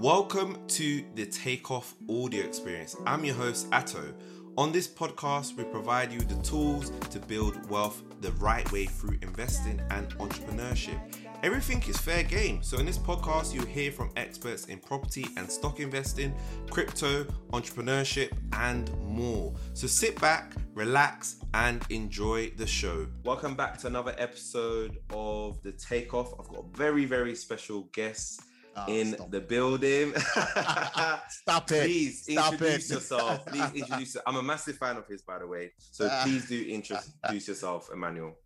Welcome to the Takeoff Audio Experience. I'm your host, Atto. On this podcast, we provide you the tools to build wealth the right way through investing and entrepreneurship. Everything is fair game. So, in this podcast, you'll hear from experts in property and stock investing, crypto, entrepreneurship, and more. So, sit back, relax, and enjoy the show. Welcome back to another episode of The Takeoff. I've got a very, very special guest. Oh, in the building. Stop it. Please Stop introduce it. yourself. Please introduce. I'm a massive fan of his, by the way. So Ah. please do introduce yourself, Emmanuel.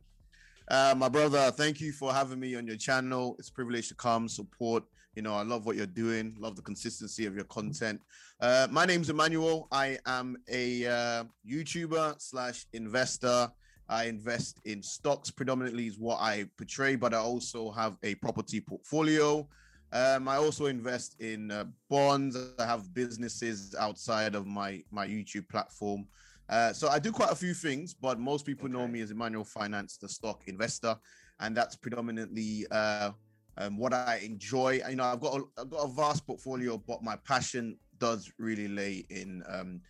Uh, my brother, thank you for having me on your channel. It's a privilege to come support. You know, I love what you're doing. Love the consistency of your content. Uh, my name's Emmanuel. I am a uh, YouTuber slash investor. I invest in stocks predominantly is what I portray, but I also have a property portfolio. Um, I also invest in uh, bonds. I have businesses outside of my my YouTube platform. Uh, so I do quite a few things, but most people know me as Emmanuel Finance, the stock investor, and that's predominantly uh, um, what I enjoy. You know, I've got a, I've got a vast portfolio, but my passion does really lay in um,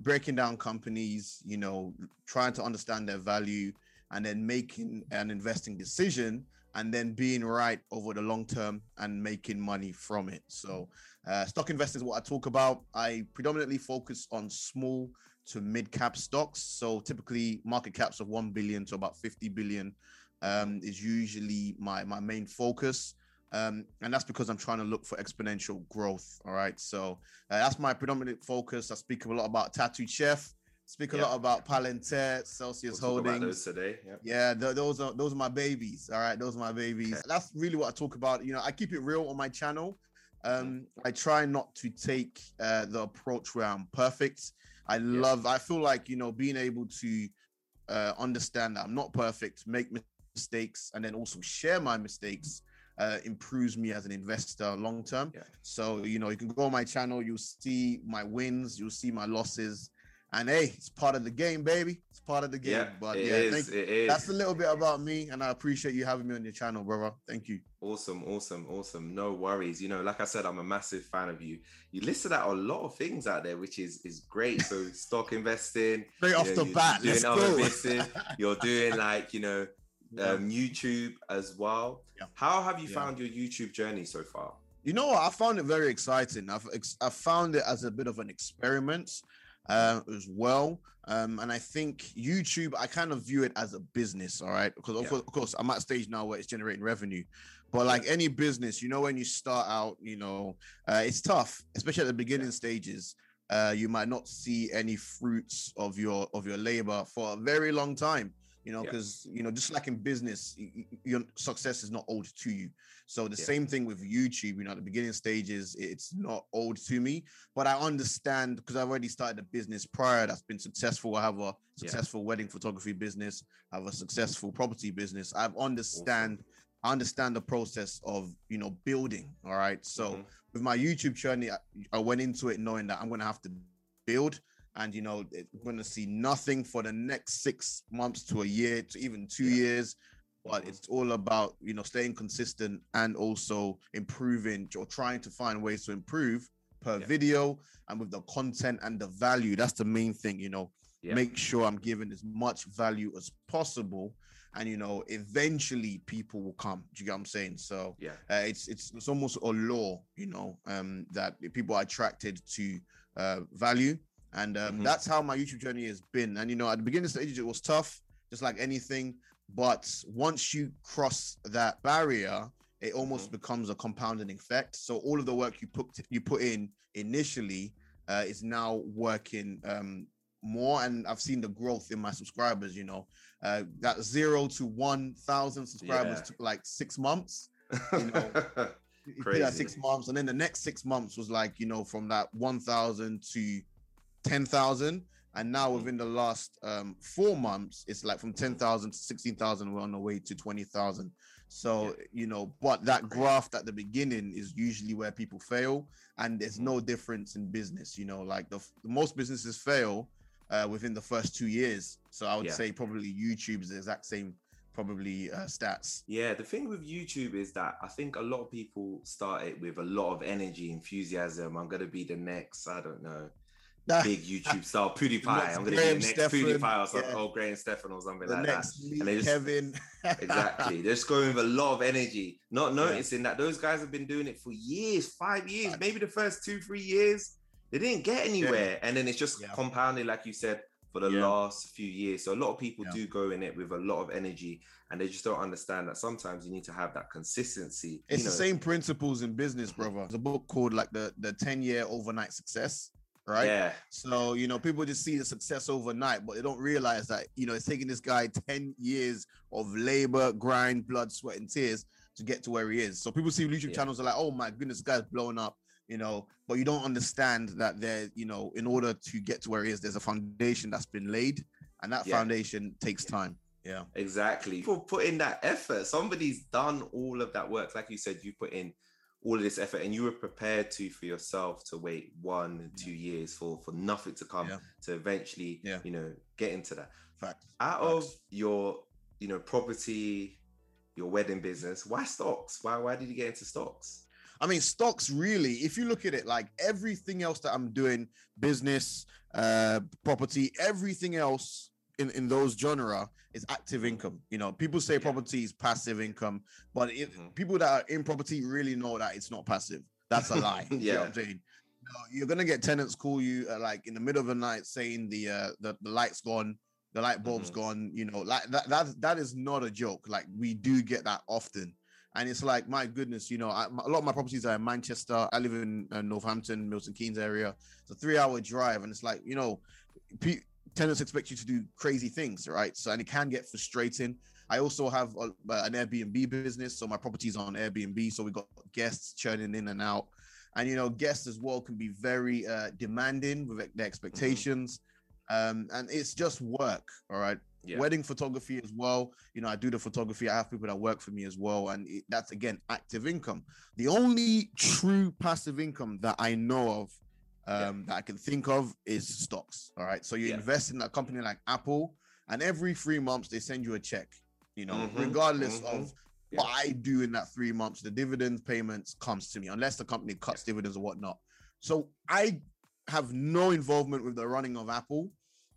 breaking down companies. You know, trying to understand their value, and then making an investing decision, and then being right over the long term and making money from it. So, uh, stock investing is what I talk about. I predominantly focus on small to mid cap stocks. So typically market caps of 1 billion to about 50 billion um, is usually my, my main focus. Um, and that's because I'm trying to look for exponential growth. All right. So uh, that's my predominant focus. I speak a lot about Tattooed Chef, speak a Yeah. lot about Palantir, Celsius We'll talk about Holdings. those today. Yeah. Yeah, th- those are those are my babies. All right, those are my babies. Okay. That's really what I talk about. You know, I keep it real on my channel. Mm-hmm. Um, I try not to take uh, the approach where I'm perfect. I love. I feel like you know being able to uh, understand that I'm not perfect, make mistakes, and then also share my mistakes. Uh, improves me as an investor long term. Yeah. So you know you can go on my channel, you'll see my wins, you'll see my losses, and hey, it's part of the game, baby. It's part of the game. Yeah, but it yeah, is, thank It is. that's a little bit about me, and I appreciate you having me on your channel, brother. Thank you. Awesome, awesome, awesome. No worries. You know, like I said, I'm a massive fan of you. You listed out a lot of things out there, which is is great. So stock investing, Straight off you the know, bat, doing business, you're doing like you know um, YouTube as well. Yeah. How have you Yeah. found your YouTube journey so far? You know what? I found it very exciting. I've ex- I found it as a bit of an experiment uh, as well. Um, and I think YouTube, I kind of view it as a business, all right? Because of, Yeah. course, of course, I'm at stage now where it's generating revenue. But like any business, you know, when you start out, you know, uh, it's tough, especially at the beginning stages. Uh, you might not see any fruits of your of your labor for a very long time. You know, Yeah. because you know, just like in business, your success is not owed to you. So the Yeah. same thing with YouTube, you know, at the beginning stages, it's not owed to me, but I understand because I've already started a business prior that's been successful. I have a successful wedding photography business, I have a successful property business. I understand, I understand the process of you know building. All right. So Mhm. with my YouTube journey, I, I went into it knowing that I'm gonna have to build. And you know, we're gonna see nothing for the next six months to a year to even two Yeah. years but Mhm. it's all about you know staying consistent and also improving or trying to find ways to improve per Yeah. video and with the content and the value that's the main thing you know Yeah. make sure i'm giving as much value as possible and you know eventually people will come do you get what i'm saying so yeah. uh, it's it's it's almost a law you know um that people are attracted to uh value and um Mhm. that's how my youtube journey has been. And you know at the beginning stages it was tough just like anything. But once you cross that barrier it almost Mhm. becomes a compounding effect. So all of the work you put you put in initially uh, is now working um more. And i've seen the growth in my subscribers you know uh that zero to 1000 subscribers Yeah. took like six months you know, took six months, and then the next six months was like you know from that one thousand to ten thousand, and now Mhm. within the last um four months, it's like from ten thousand to sixteen thousand. We're on the way to twenty thousand. So you know, but that graft at the beginning is usually where people fail, and there's Mhm. no difference in business. You know, like the, most businesses fail uh, within the first two years. So I would Yeah. say probably YouTube is the exact same probably uh, stats. Yeah, the thing with YouTube is that I think a lot of people start it with a lot of energy, enthusiasm. I'm gonna be the next, I don't know, big YouTube star, PewDiePie. I'm gonna Graham be the next Stephan, PewDiePie or something, yeah. oh Graham Stephan or something the like that. And they just, Kevin. exactly. They're just going with a lot of energy, not noticing yeah. that those guys have been doing it for years, five years, maybe the first two, three years. They didn't get anywhere. Yeah. And then it's just compounding, like you said, for the last few years. So a lot of people do go in it with a lot of energy and they just don't understand that sometimes you need to have that consistency. It's you know. the same principles in business, brother. There's a book called like the the 10 year overnight success. Right. Yeah. So, you know, people just see the success overnight, but they don't realize that, you know, it's taking this guy 10 years of labor, grind, blood, sweat, and tears to get to where he is. So people see YouTube yeah. channels are like, oh my goodness, guy's blowing up you know, but you don't understand that there, you know, in order to get to where he is, there's a foundation that's been laid, and that yeah. foundation takes time. Yeah, exactly. People put in that effort. Somebody's done all of that work. Like you said, you put in all of this effort and you were prepared to for yourself to wait one and two years for for nothing to come yeah. to eventually yeah. you know get into that fact out Facts. of your you know property your wedding business why stocks why why did you get into stocks I mean, stocks really, if you look at it like everything else that I'm doing, business, uh, property, everything else in, in those genre is active income. You know, people say yeah. property is passive income, but it, mm-hmm. people that are in property really know that it's not passive. That's a lie. yeah. You know I'm saying? You you're gonna get tenants call you uh, like in the middle of the night saying the uh the, the light's gone, the light bulb's mm-hmm. gone, you know, like that that that is not a joke. Like we do get that often. And it's like, my goodness, you know, I, a lot of my properties are in Manchester. I live in uh, Northampton, Milton Keynes area. It's a three hour drive. And it's like, you know, pe- tenants expect you to do crazy things, right? So, and it can get frustrating. I also have a, an Airbnb business. So my properties on Airbnb. So we got guests churning in and out. And, you know, guests as well can be very uh, demanding with their mm-hmm. expectations. Mm-hmm. Um, and it's just work. All right yeah. wedding photography as well. You know, I do the photography. I have people that work for me as well, and it, that's again active income. The only true passive income that I know of um, yeah. that I can think of is stocks. All right, so you yeah. invest in a company like Apple, and every three months they send you a check. You know, mm-hmm. regardless mm-hmm. of what I do in that three months, the dividend payments comes to me unless the company cuts dividends or whatnot. So I have no involvement with the running of Apple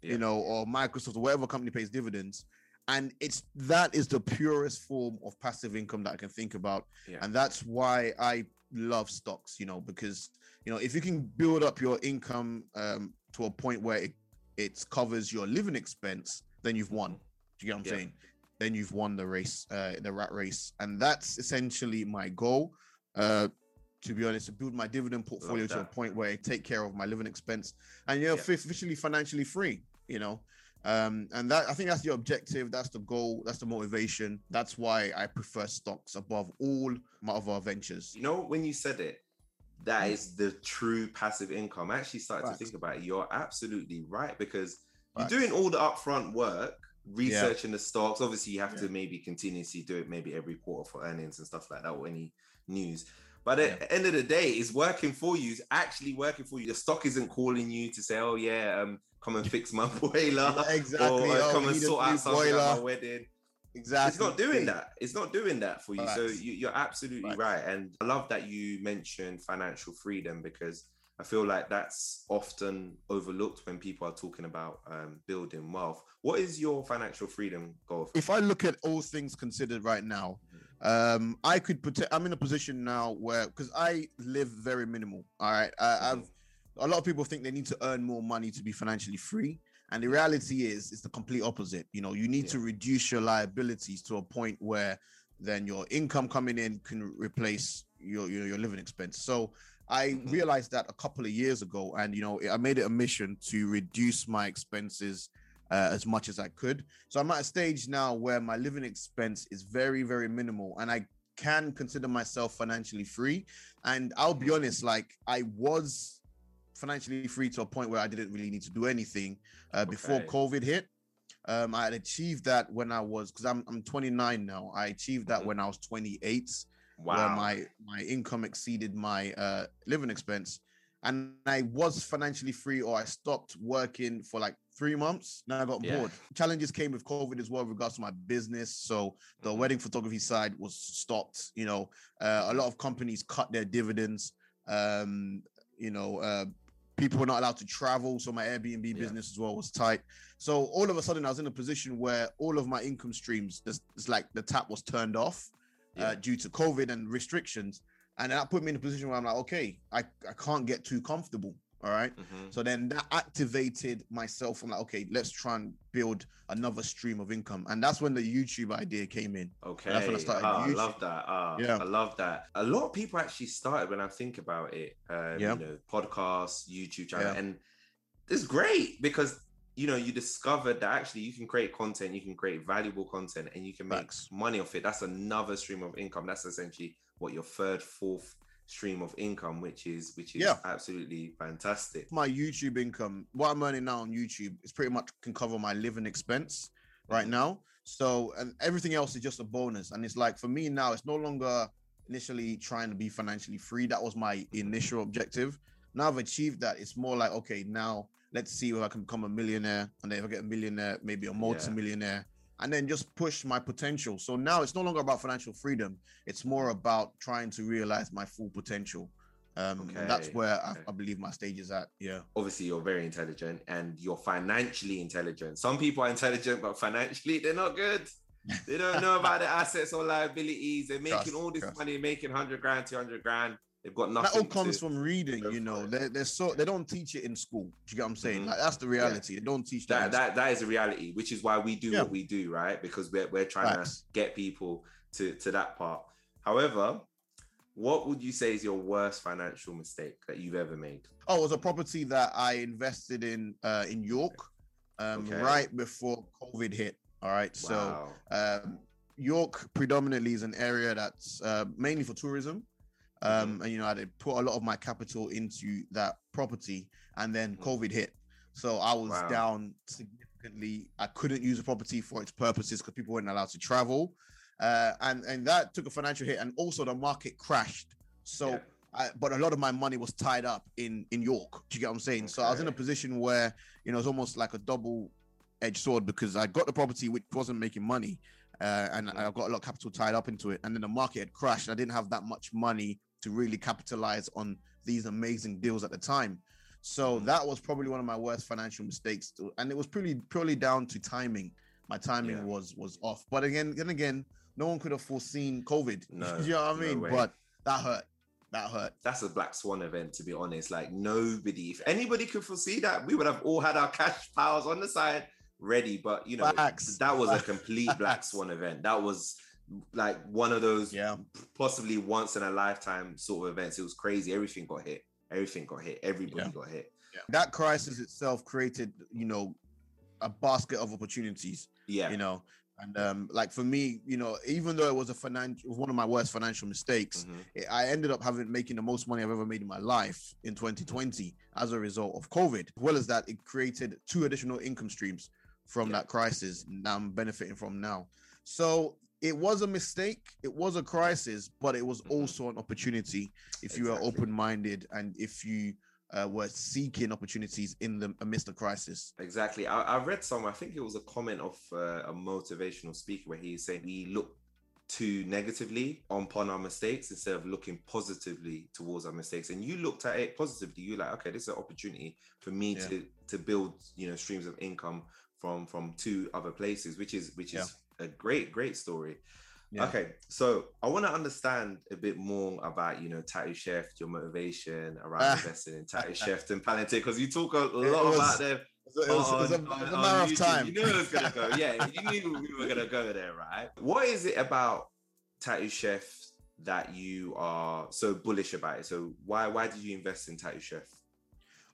yeah. you know, or Microsoft or whatever company pays dividends. And it's that is the purest form of passive income that I can think about. Yeah. And that's why I love stocks, you know, because you know, if you can build up your income um, to a point where it, it covers your living expense, then you've won. Do you get what I'm yeah. saying? Then you've won the race, uh, the rat race. And that's essentially my goal. Uh, to be honest, to build my dividend portfolio to a point where I take care of my living expense and you're yeah. officially financially free you know. Um, and that I think that's the objective, that's the goal, that's the motivation. That's why I prefer stocks above all my other ventures. You know, when you said it, that is the true passive income. I actually started Facts. to think about it. You're absolutely right because Facts. you're doing all the upfront work, researching yeah. the stocks. Obviously, you have yeah. to maybe continuously do it maybe every quarter for earnings and stuff like that or any news. But at the end of the day, it's working for you. It's actually working for you. The stock isn't calling you to say, "Oh yeah, um, come and fix my boiler," yeah, exactly. Or uh, oh, come and sort out something boiler. at my wedding. Exactly. It's not doing that. It's not doing that for you. So you, are absolutely right. And I love that you mentioned financial freedom because I feel like that's often overlooked when people are talking about um, building wealth. What is your financial freedom goal? If I look at all things considered right now, um, I could put. I'm in a position now where because I live very minimal. All right, I, I've a lot of people think they need to earn more money to be financially free. And the reality is, it's the complete opposite. You know, you need yeah. to reduce your liabilities to a point where then your income coming in can replace your your, your living expense. So I mm-hmm. realized that a couple of years ago, and you know, I made it a mission to reduce my expenses uh, as much as I could. So I'm at a stage now where my living expense is very, very minimal, and I can consider myself financially free. And I'll be honest, like I was financially free to a point where I didn't really need to do anything uh, okay. before COVID hit. Um, I had achieved that when I was because I'm I'm 29 now. I achieved that mm-hmm. when I was 28. Wow. Where my my income exceeded my uh, living expense and I was financially free or I stopped working for like three months. Now I got Yeah. bored. Challenges came with COVID as well, regards to my business. So the Mhm. wedding photography side was stopped. You know, uh, a lot of companies cut their dividends. Um, you know, uh, people were not allowed to travel, so my Airbnb Yeah. business as well was tight. So all of a sudden, I was in a position where all of my income streams, just it's like the tap was turned off Yeah. uh, due to COVID and restrictions, and that put me in a position where I'm like, okay, I, I can't get too comfortable. All right. Mhm. So then that activated myself. I'm like, okay, let's try and build another stream of income. And that's when the YouTube idea came in. Okay. that's when I started Ah, I love that. Ah, Yeah. I love that. A lot of people actually started when I think about it. Um, Yeah. You know, podcasts, YouTube channel, Yeah. and it's great because you know you discovered that actually you can create content, you can create valuable content, and you can make Facts. money off it. That's another stream of income. That's essentially what your third, fourth stream of income, which is which is Yeah. absolutely fantastic. My YouTube income, what I'm earning now on YouTube, is pretty much can cover my living expense right Mhm. now. So and everything else is just a bonus. And it's like for me now, it's no longer initially trying to be financially free. That was my initial objective. Now I've achieved that. It's more like okay, now let's see if I can become a millionaire, and if I get a millionaire, maybe a multi-millionaire, and then just push my potential. So now it's no longer about financial freedom. It's more about trying to realize my full potential. Um, and that's Okay, where I. I believe my stage is at. Yeah. obviously you're very intelligent and you're financially intelligent. Some people are intelligent, but financially they're not good. They don't know about the assets or liabilities. They're making Trust, all this trust. money, making hundred grand, two hundred grand. They've got that all comes from reading, you know. They're, they're so they don't teach it in school. Do you get what I'm saying? Mhm. Like that's the reality. They don't teach that. that. That that is a reality, which is why we do Yeah. what we do, right? Because we're we're trying Facts. to get people to to that part. However, what would you say is your worst financial mistake that you've ever made? Oh, it was a property that I invested in uh in York um Okay. right before COVID hit. All right. Wow. So um York predominantly is an area that's uh, mainly for tourism. Mm-hmm. Um, and you know, I had put a lot of my capital into that property, and then Mhm. COVID hit. So I was Wow. down significantly. I couldn't use the property for its purposes because people weren't allowed to travel. Uh, and and that took a financial hit, and also the market crashed. So Yeah. I, but a lot of my money was tied up in in York. Do you get what I'm saying? So I was in a position where you know it's almost like a double edged sword because I got the property which wasn't making money, uh, and. I got a lot of capital tied up into it, and then the market had crashed. And I didn't have that much money to really capitalize on these amazing deals at the time. So Mhm. that was probably one of my worst financial mistakes, and it was purely purely down to timing. My timing Yeah. was was off. But again, then again, no one could have foreseen COVID. No, you know what I mean? but that hurt. That hurt. that's a black swan event to be honest like nobody if anybody could foresee that we would have all had our cash piles on the side ready but you know Facts. that was a complete black swan event that was like one of those Yeah. possibly once in a lifetime sort of events it was crazy everything got hit everything got hit everybody Yeah. got hit That crisis itself created, you know, a basket of opportunities. yeah You know, and um, like for me, you know, even though it was a financial, one of my worst financial mistakes, Mhm. it- I ended up having making the most money I've ever made in my life in 2020 as a result of COVID. As well as that, it created two additional income streams from Yeah. that crisis that I'm benefiting from now. So it was a mistake, it was a crisis, but it was Mhm. also an opportunity if you were Exactly. open-minded and if you uh, were seeking opportunities in the amidst the crisis. Exactly. I, I read somewhere, I think it was a comment of uh, a motivational speaker where he's saying we look too negatively upon our mistakes instead of looking positively towards our mistakes. And you looked at it positively. You're like, okay, this is an opportunity for me Yeah. to to build, you know, streams of income from from two other places, which is which is a great, great story. Yeah. Okay, so I want to understand a bit more about you know Tattoo Chef, your motivation around Ah. investing in Tattoo Chef and Palantir, because you talk a lot was- about them It was, it was a, on- it was a matter of time. You knew it was gonna go. Yeah, you knew we were gonna go there, right? What is it about Tattoo Chef that you are so bullish about it? So why why did you invest in Tattoo Chef?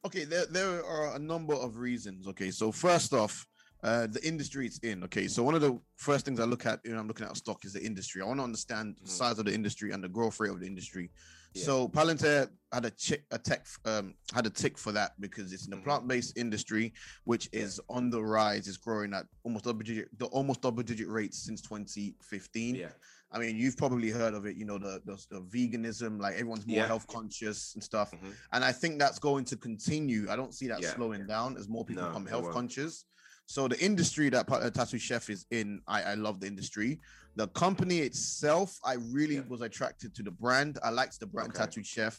Okay, there, there are a number of reasons. Okay, so first off, uh, the industry it's in. Okay, so one of the first things I look at when I'm looking at a stock is the industry. I want to understand the Mhm. size of the industry and the growth rate of the industry. Yeah. So Palantir had a chick, a tech, um, had a tick for that because it's in a Mhm. plant-based industry, which is on the rise. It's growing at almost double digit, the almost double digit rates since 2015. Yeah, I mean, you've probably heard of it, you know, the the, the veganism, like everyone's more Yeah. health conscious and stuff. Mhm. And I think that's going to continue. I don't see that Yeah. slowing down as more people No, become health conscious. So the industry that uh, Tattoo Chef is in, I, I love the industry. The company itself, I really Yeah. was attracted to the brand. I liked the brand Okay. Tattoo Chef.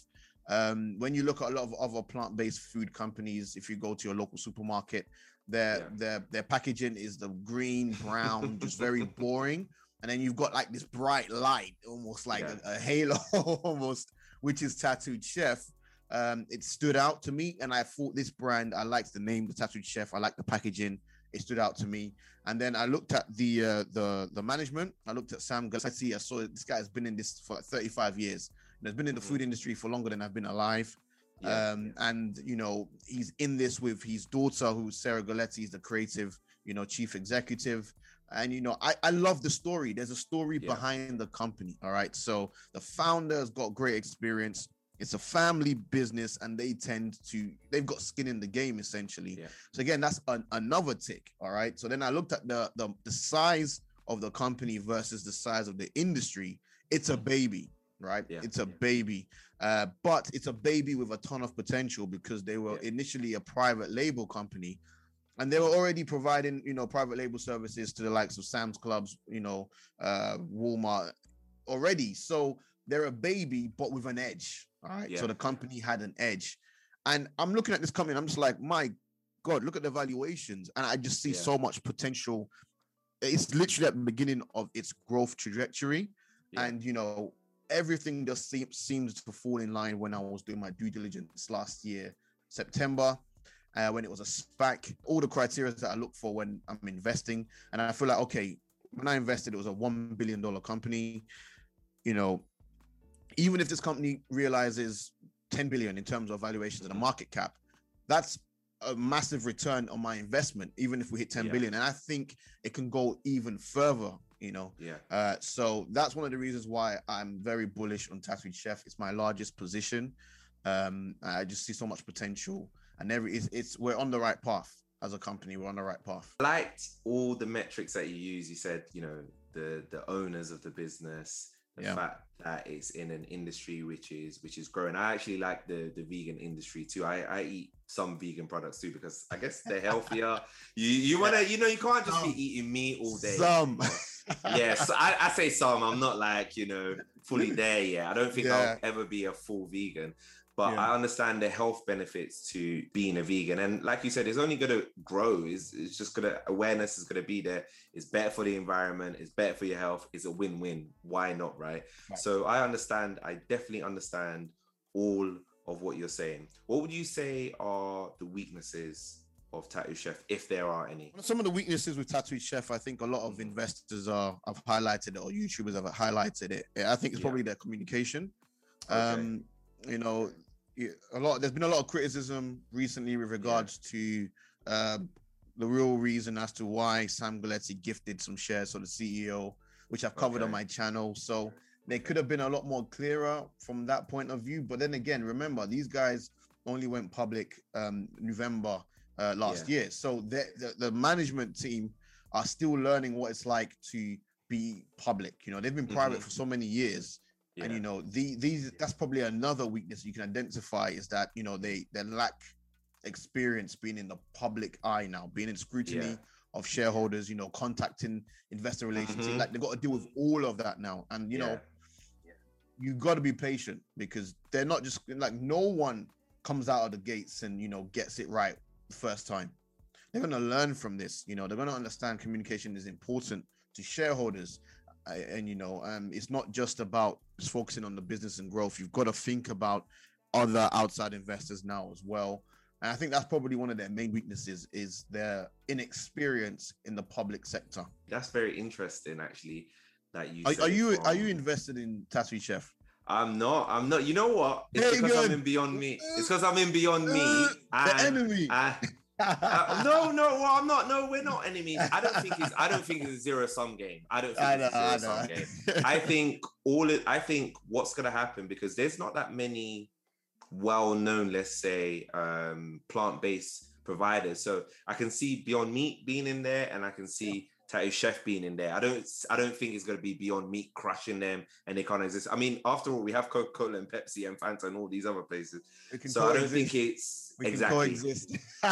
Um, when you look at a lot of other plant-based food companies, if you go to your local supermarket, their Yeah. their their packaging is the green, brown, just very boring. And then you've got like this bright light, almost like Yeah. a, a halo, almost, which is Tattooed Chef. Um, it stood out to me, and I thought this brand. I liked the name, the Tattooed Chef. I like the packaging. It stood out to me. And then I looked at the uh, the the management. I looked at Sam Galassi. I saw this guy has been in this for like 35 years. And has been in the Mhm. food industry for longer than I've been alive. Yeah. Um, and you know, he's in this with his daughter, who's Sarah Galletti, is the creative, you know, chief executive. And you know, I, I love the story. There's a story Yeah. behind the company. All right. So the founder's got great experience. It's a family business, and they tend to they've got skin in the game essentially. Yeah. So again, that's an, another tick. All right. So then I looked at the, the the size of the company versus the size of the industry. It's a baby, right? Yeah. It's a Yeah. baby. Uh, but it's a baby with a ton of potential because they were initially a private label company and they were already providing you know private label services to the likes of sam's clubs you know uh walmart already so they're a baby but with an edge all right so the company had an edge and i'm looking at this company i'm just like my god look at the valuations and i just see Yeah. so much potential it's literally at the beginning of its growth trajectory Yeah. and you know everything just seems seems to fall in line when I was doing my due diligence last year, September, uh, when it was a SPAC. All the criteria that I look for when I'm investing, and I feel like okay, when I invested, it was a one billion dollar company. You know, even if this company realizes 10 billion in terms of valuations and a market cap, that's a massive return on my investment, even if we hit ten Yeah. billion. And I think it can go even further, you know. Yeah. Uh, so that's one of the reasons why I'm very bullish on Tattooed Chef. It's my largest position. Um, I just see so much potential, and every it's, it's we're on the right path as a company. We're on the right path. I liked all the metrics that you use. You said, you know, the the owners of the business, the Yeah. fact that it's in an industry which is which is growing. I actually like the the vegan industry too. I I eat some vegan products too because I guess they're healthier. you you wanna you know you can't just be eating meat all day. Some. yes, I, I say some. I'm not like you know fully there yet. I don't think Yeah. I'll ever be a full vegan, but Yeah. I understand the health benefits to being a vegan. And like you said, it's only going to grow. It's, it's just going to awareness is going to be there. It's better for the environment. It's better for your health. It's a win-win. Why not, right? Right. So I understand. I definitely understand all of what you're saying. What would you say are the weaknesses of Tattoo Chef, if there are any? Some of the weaknesses with Tattoo Chef, I think a lot of investors are have highlighted it, or YouTubers have highlighted it. I think it's Yeah. probably their communication. Okay. Um, you know, a lot. There's been a lot of criticism recently with regards to um, the real reason as to why Sam Galletti gifted some shares to the CEO, which I've covered on my channel. So they could have been a lot more clearer from that point of view. But then again, remember these guys only went public um, November uh, last year, so the, the management team are still learning what it's like to be public. You know, they've been private Mhm. for so many years Yeah. and you know the these that's probably another weakness you can identify is that you know they they lack experience being in the public eye now being in scrutiny Yeah. of shareholders you know contacting investor relations Mhm. like they've got to deal with all of that now and you know Yeah. you got to be patient because they're not just like no one comes out of the gates and you know gets it right the first time they're going to learn from this you know they're going to understand communication is important to shareholders uh, and you know um it's not just about just focusing on the business and growth you've got to think about other outside investors now as well and i think that's probably one of their main weaknesses is their inexperience in the public sector That's very interesting, actually. That you are, are you are you from- invested in tattoo chef I'm not. I'm not. You know what? It's Hey, because I'm in Beyond Meat. It's because I'm in Beyond Meat. Uh, the enemy uh, no, no. Well, I'm not. No, we're not enemies. I don't think it's. I don't think it's a zero sum game. I don't think I it's know, a I zero sum game. I think all. It, I think what's gonna happen because there's not that many well-known, let's say, um, plant-based providers. So I can see Beyond Meat being in there, and I can see Tattoo Chef being in there. I don't I don't think it's gonna be Beyond Meat crushing them and they can't exist. I mean, after all, we have Coca Cola and Pepsi and Fanta and all these other places. So I don't think it's we exactly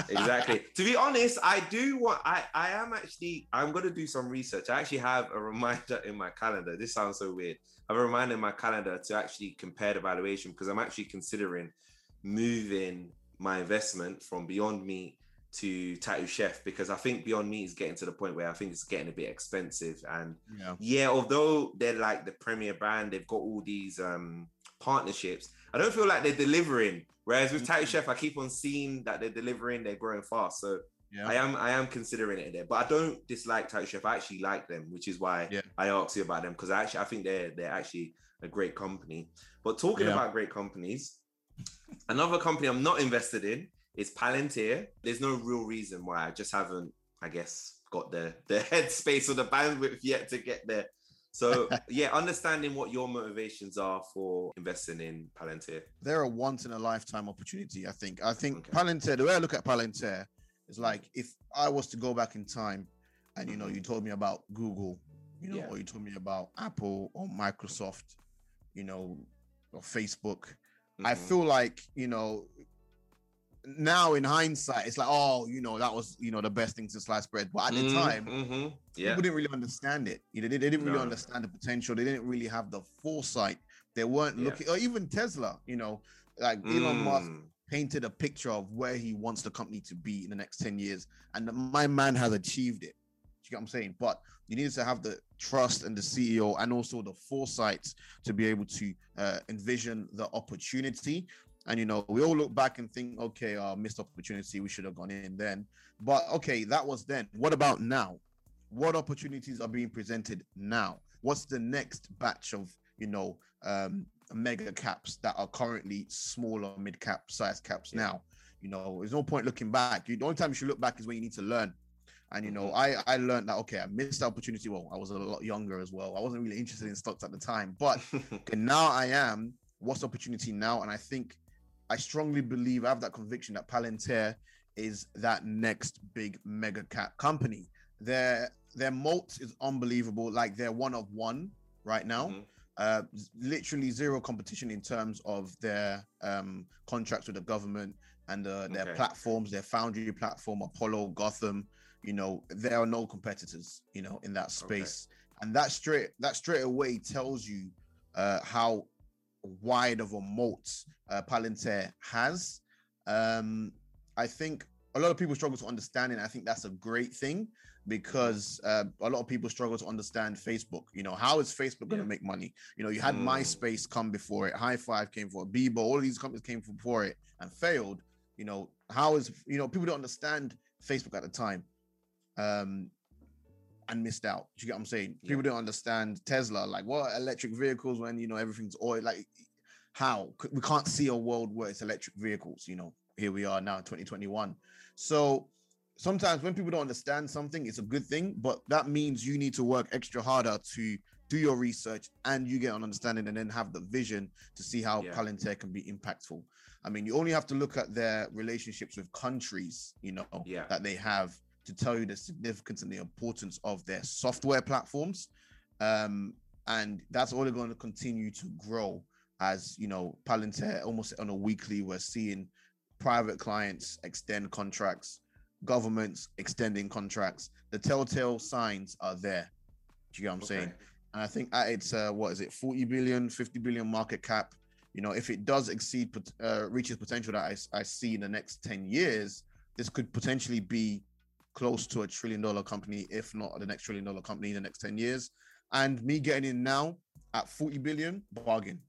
exactly. To be honest, I do want. I I am actually. I'm gonna do some research. I actually have a reminder in my calendar. This sounds so weird. I have a reminder in my calendar to actually compare the valuation because I'm actually considering moving my investment from Beyond Meat to Tattoo Chef because I think Beyond Meat is getting to the point where I think it's getting a bit expensive. And yeah, yeah although they're like the premier brand, they've got all these um partnerships. I don't feel like they're delivering. Whereas with mm-hmm. Chef, I keep on seeing that they're delivering, they're growing fast. So yeah. I am I am considering it there. But I don't dislike Tattoo Chef. I actually like them, which is why yeah. I asked you about them because I actually I think they're they're actually a great company. But talking yeah. about great companies, another company I'm not invested in is Palantir. There's no real reason why I just haven't, I guess, got the the headspace or the bandwidth yet to get there. So yeah, understanding what your motivations are for investing in Palantir. They're a once in a lifetime opportunity. I think. I think okay. Palantir. The way I look at Palantir is like if I was to go back in time, and you know, you told me about Google, you know, yeah. or you told me about Apple or Microsoft, you know, or Facebook. Mm-hmm. I feel like you know now in hindsight, it's like, oh, you know, that was, you know, the best thing to slice bread. But at the mm, time, mm-hmm. yeah. people didn't really understand it. You know, they, they didn't really no. understand the potential. They didn't really have the foresight. They weren't yeah. looking, or even Tesla, you know, like mm. Elon Musk painted a picture of where he wants the company to be in the next 10 years. And my man has achieved it. You get what I'm saying? But you need to have the trust and the CEO and also the foresight to be able to uh, envision the opportunity and you know, we all look back and think, okay, uh, missed opportunity, we should have gone in then. But okay, that was then. What about now? What opportunities are being presented now? What's the next batch of you know um, mega caps that are currently smaller mid cap size caps now? You know, there's no point looking back. You, the only time you should look back is when you need to learn. And you know, mm-hmm. I I learned that okay, I missed the opportunity. Well, I was a lot younger as well. I wasn't really interested in stocks at the time, but okay, now I am. What's the opportunity now? And I think I strongly believe, I have that conviction that Palantir is that next big mega cap company. Their their moat is unbelievable. Like they're one of one right now. Mm-hmm. Uh, literally zero competition in terms of their um, contracts with the government and uh, their okay. platforms, their Foundry platform, Apollo, Gotham. You know, there are no competitors. You know, in that space, okay. and that straight that straight away tells you uh, how wide of a moat uh, Palantir has. Um, I think a lot of people struggle to understand it. I think that's a great thing because uh, a lot of people struggle to understand Facebook. You know, how is Facebook going to make money? You know, you had mm. MySpace come before it, Hi5 came for it, Bebo, all of these companies came before it and failed. You know, how is you know people don't understand Facebook at the time. Um, and missed out. Do you get what I'm saying? Yeah. People don't understand Tesla. Like, what electric vehicles when you know everything's oil? Like, how we can't see a world where it's electric vehicles. You know, here we are now, 2021. So sometimes when people don't understand something, it's a good thing, but that means you need to work extra harder to do your research and you get an understanding and then have the vision to see how yeah. Palantir can be impactful. I mean, you only have to look at their relationships with countries, you know, yeah. that they have to tell you the significance and the importance of their software platforms. Um, and that's only going to continue to grow as you know, Palantir almost on a weekly, we're seeing private clients extend contracts, governments extending contracts. The telltale signs are there. Do you get what I'm okay. saying? And I think at it's uh, what is it, 40 billion, 50 billion market cap. You know, if it does exceed, uh, reaches potential that I, I see in the next 10 years, this could potentially be close to a trillion dollar company, if not the next trillion dollar company in the next 10 years. And me getting in now at 40 billion, bargain.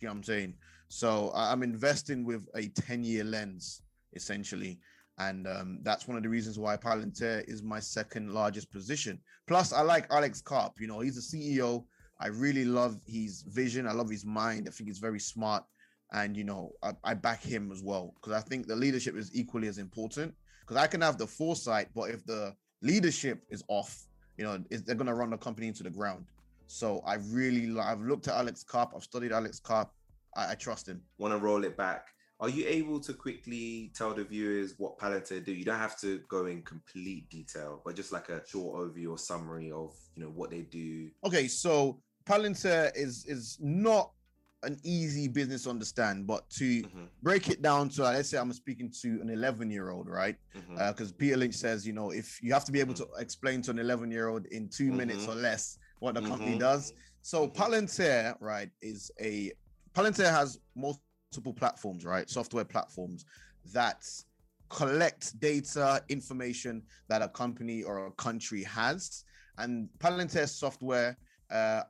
You know what I'm saying? So I'm investing with a 10 year lens, essentially. And um, that's one of the reasons why Palantir is my second largest position. Plus, I like Alex Karp. You know, he's a CEO. I really love his vision. I love his mind. I think he's very smart. And, you know, I, I back him as well because I think the leadership is equally as important because I can have the foresight, but if the leadership is off, you know, they're going to run the company into the ground. So I really, I've looked at Alex Karp. I've studied Alex Karp. I, I trust him. Want to roll it back? are you able to quickly tell the viewers what Palantir do? You don't have to go in complete detail, but just like a short overview or summary of you know what they do. Okay, so Palantir is is not an easy business to understand, but to mm-hmm. break it down to let's say I'm speaking to an 11 year old, right? Because mm-hmm. uh, Peter Lynch says, you know, if you have to be able mm-hmm. to explain to an 11 year old in 2 minutes mm-hmm. or less what the company mm-hmm. does. So mm-hmm. Palantir, right, is a Palantir has multiple platforms, right? Software platforms that collect data, information that a company or a country has. And Palantir software uh,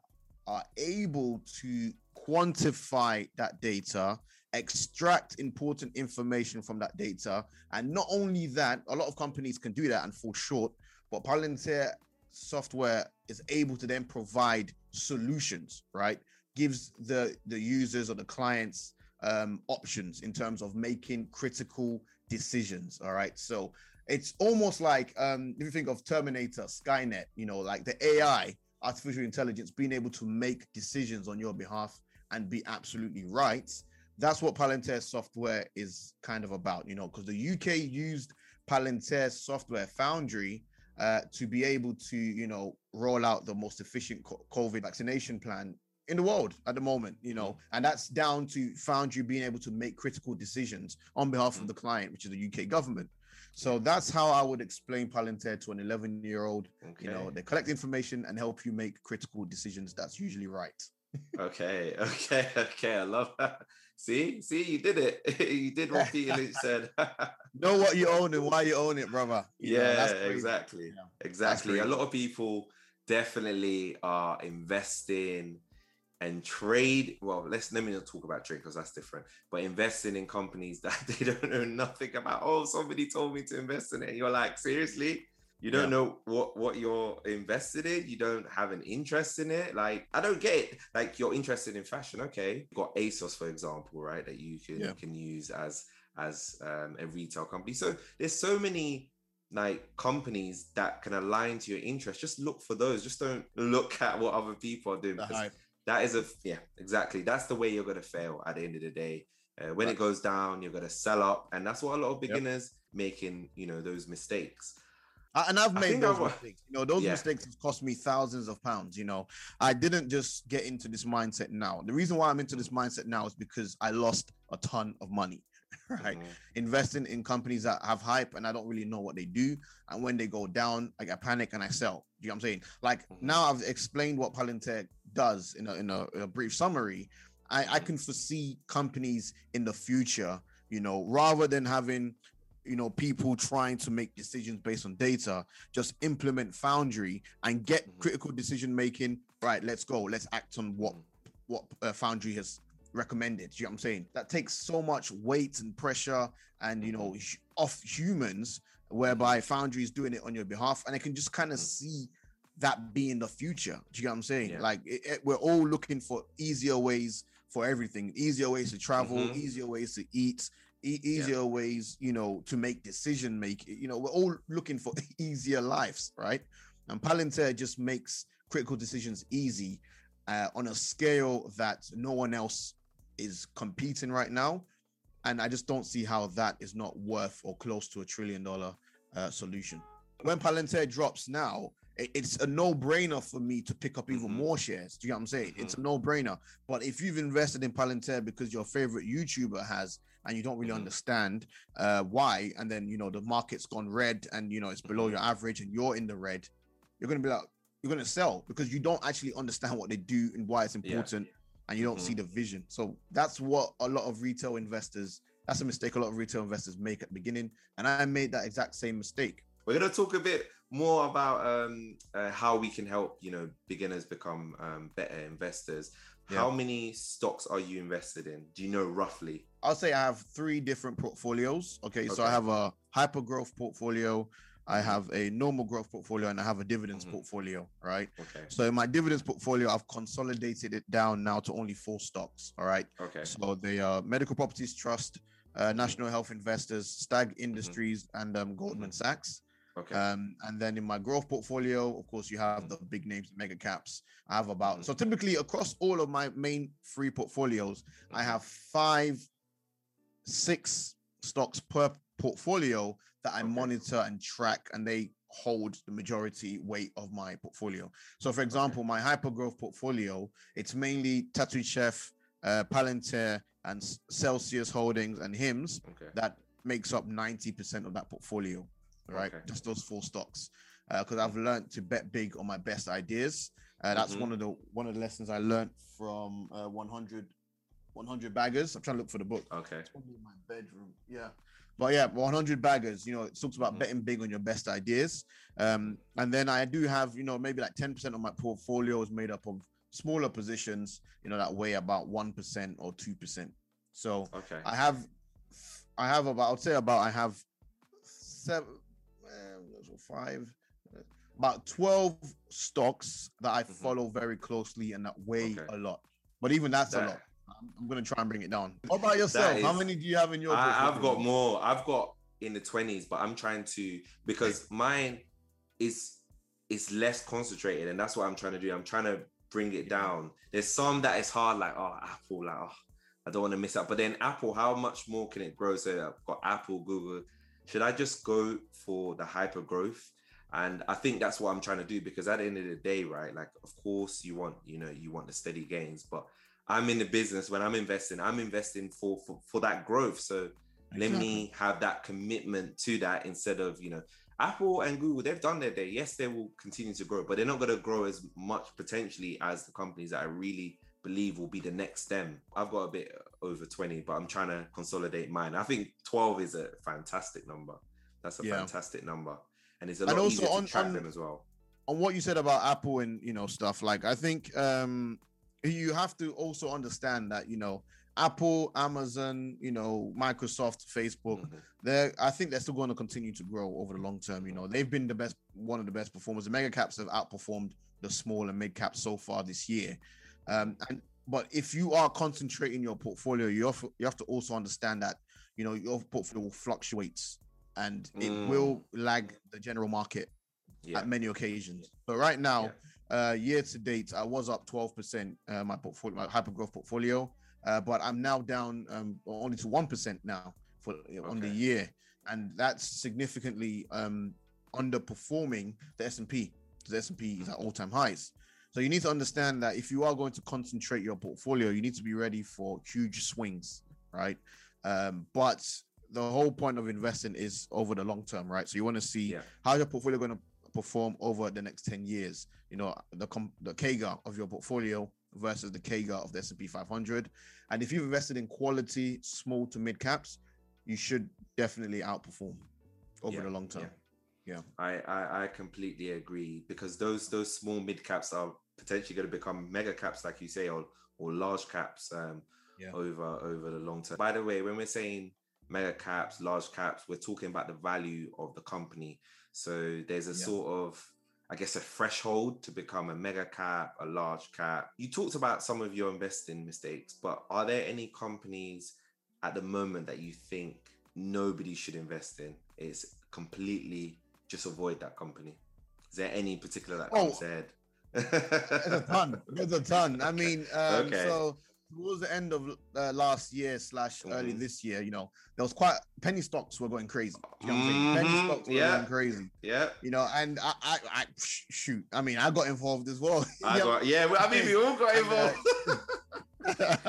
are able to quantify that data, extract important information from that data. And not only that, a lot of companies can do that and fall short, but Palantir software is able to then provide solutions, right? Gives the, the users or the clients um, options in terms of making critical decisions. All right. So it's almost like um, if you think of Terminator, Skynet, you know, like the AI, artificial intelligence, being able to make decisions on your behalf and be absolutely right. That's what Palantir software is kind of about, you know, because the UK used Palantir software foundry uh, to be able to, you know, roll out the most efficient COVID vaccination plan in the world at the moment, you know, and that's down to Foundry being able to make critical decisions on behalf of mm. the client, which is the UK government. So that's how I would explain Palantir to an 11 year old. Okay. You know, they collect information and help you make critical decisions. That's usually right okay, okay, okay. I love that. See, see, you did it. you did what Peter Lynch said. know what you own and why you own it, brother. You yeah, know, exactly, yeah. exactly. A lot of people definitely are investing and trade. Well, let's let me not talk about trade because that's different. But investing in companies that they don't know nothing about. Oh, somebody told me to invest in it. And you're like, seriously? You don't yeah. know what what you're invested in. You don't have an interest in it. Like I don't get it. Like you're interested in fashion, okay? You've got ASOS, for example, right? That you can yeah. can use as as um, a retail company. So there's so many like companies that can align to your interest. Just look for those. Just don't look at what other people are doing. That is a yeah, exactly. That's the way you're gonna fail at the end of the day. Uh, when right. it goes down, you're gonna sell up, and that's what a lot of beginners yep. making. You know those mistakes and I've made those mistakes. You know, those yeah. mistakes have cost me thousands of pounds. You know, I didn't just get into this mindset now. The reason why I'm into this mindset now is because I lost a ton of money. Right, mm-hmm. investing in companies that have hype and I don't really know what they do, and when they go down, I get panic and I sell. Do you know what I'm saying? Like mm-hmm. now, I've explained what Palantir does in a, in a, a brief summary. I, I mm-hmm. can foresee companies in the future you know, rather than having you know people trying to make decisions based on data just implement foundry and get mm-hmm. critical decision making right let's go let's act on what mm-hmm. what uh, foundry has recommended you know what i'm saying that takes so much weight and pressure and you know mm-hmm. off humans whereby mm-hmm. foundry is doing it on your behalf and i can just kind of see that being the future do you get what i'm saying yeah. like it, it, we're all looking for easier ways for everything easier ways to travel mm-hmm. easier ways to eat e- easier yeah. ways, you know, to make decision make. You know, we're all looking for easier lives, right? And Palantir just makes critical decisions easy uh, on a scale that no one else is competing right now. And I just don't see how that is not worth or close to a trillion dollar uh, solution. When Palantir drops now, it's a no-brainer for me to pick up even mm-hmm. more shares. Do you know what I'm saying? Mm-hmm. It's a no-brainer. But if you've invested in Palantir because your favorite YouTuber has, and you don't really mm-hmm. understand uh, why, and then you know the market's gone red, and you know it's below your average, and you're in the red, you're gonna be like, you're gonna sell because you don't actually understand what they do and why it's important, yeah. and you don't see mm-hmm. the vision. So that's what a lot of retail investors. That's a mistake a lot of retail investors make at the beginning, and I made that exact same mistake. We're gonna talk a bit more about um, uh, how we can help you know beginners become um, better investors. Yeah. How many stocks are you invested in? Do you know roughly? I'll say I have three different portfolios. Okay, okay. so I have a hyper growth portfolio. I mm-hmm. have a normal growth portfolio and I have a dividends mm-hmm. portfolio, right? Okay. So in my dividends portfolio, I've consolidated it down now to only four stocks. All right. Okay. So the uh, Medical Properties Trust, uh, National Health Investors, Stag mm-hmm. Industries, mm-hmm. and um, Goldman mm-hmm. Sachs. Okay. Um, and then in my growth portfolio, of course, you have the big names, mega caps. I have about so typically across all of my main three portfolios, I have five six stocks per portfolio that I Okay. monitor and track, and they hold the majority weight of my portfolio. So, for example, my hyper growth portfolio, it's mainly Tattoo Chef, uh, Palantir, and Celsius Holdings and Hims Okay. that makes up 90% of that portfolio, right? Okay. Just those four stocks. Because I've learned to bet big on my best ideas. Uh, that's Mhm. one of the one of the lessons I learned from uh, 100, 100 baggers. I'm trying to look for the book. Okay. It's probably in my bedroom. Yeah. But yeah, 100 baggers, you know, it talks about Mhm. betting big on your best ideas. Um, and then I do have, you know, maybe like 10% of my portfolio is made up of smaller positions, you know, that weigh about 1% or 2%. So Okay. I have, I have about, I would say about, I have seven, uh, five, about 12 stocks that I Mhm. follow very closely and that weigh Okay. a lot. But even that's a lot. I'm, I'm gonna try and bring it down. What about yourself? How many do you have in your? I, I've got more. I've got in the twenties, but I'm trying to because mine is is less concentrated, and that's what I'm trying to do. I'm trying to bring it down. There's some that is hard, like oh Apple, like oh I don't want to miss out. But then Apple, how much more can it grow? So I've got Apple, Google. Should I just go for the hyper growth? And I think that's what I'm trying to do because at the end of the day, right? Like, of course, you want you know you want the steady gains, but I'm in the business when I'm investing. I'm investing for for, for that growth. So let me have that commitment to that instead of you know apple and google they've done their day yes they will continue to grow but they're not going to grow as much potentially as the companies that are really believe will be the next stem i've got a bit over 20 but i'm trying to consolidate mine i think 12 is a fantastic number that's a Yeah. fantastic number and it's a And lot also easier on- to track on- them as well on what you said about Apple and you know stuff like I think um you have to also understand that you know Apple, Amazon, you know Microsoft, Facebook, Mhm. they're I think they're still going to continue to grow over the long term. You know they've been the best, one of the best performers. The mega caps have outperformed the small and mid caps so far this year. Um, and but if you are concentrating your portfolio, you have, you have to also understand that you know your portfolio fluctuates and it Mm. will lag the general market yeah at many occasions. But right now, uh, year to date, I was up 12%, uh, my portfolio, my hyper growth portfolio, uh, but I'm now down um, only to 1% now for on the year. And that's significantly um, underperforming the S&P because the S&P is at all-time highs. So you need to understand that if you are going to concentrate your portfolio, you need to be ready for huge swings, right? Um, but the whole point of investing is over the long term, right? So you want to see yeah how's your portfolio going to perform over the next 10 years you know the com- the CAGR of your portfolio versus the CAGR of the S&P 500 and if you've invested in quality small to mid caps you should definitely outperform over Yeah, the long term Yeah. I, I I completely agree because those those small mid caps are potentially going to become mega caps, like you say, or or large caps um, Yeah. over over the long term. By the way, when we're saying mega caps, large caps, we're talking about the value of the company. So there's a Yeah. sort of I guess a threshold to become a mega cap, a large cap. You talked about some of your investing mistakes, but are there any companies at the moment that you think nobody should invest in? It's completely just avoid that company. Is there any particular that comes Oh, head? There's a ton there's a ton i mean um Okay. so towards the end of uh, last year slash early Mhm. this year you know there was quite penny stocks were going crazy you know saying penny stocks were yeah. going crazy yeah, you know and i i, I shoot i mean i got involved as well I Yeah. got yeah. I mean, we all got uh, involved.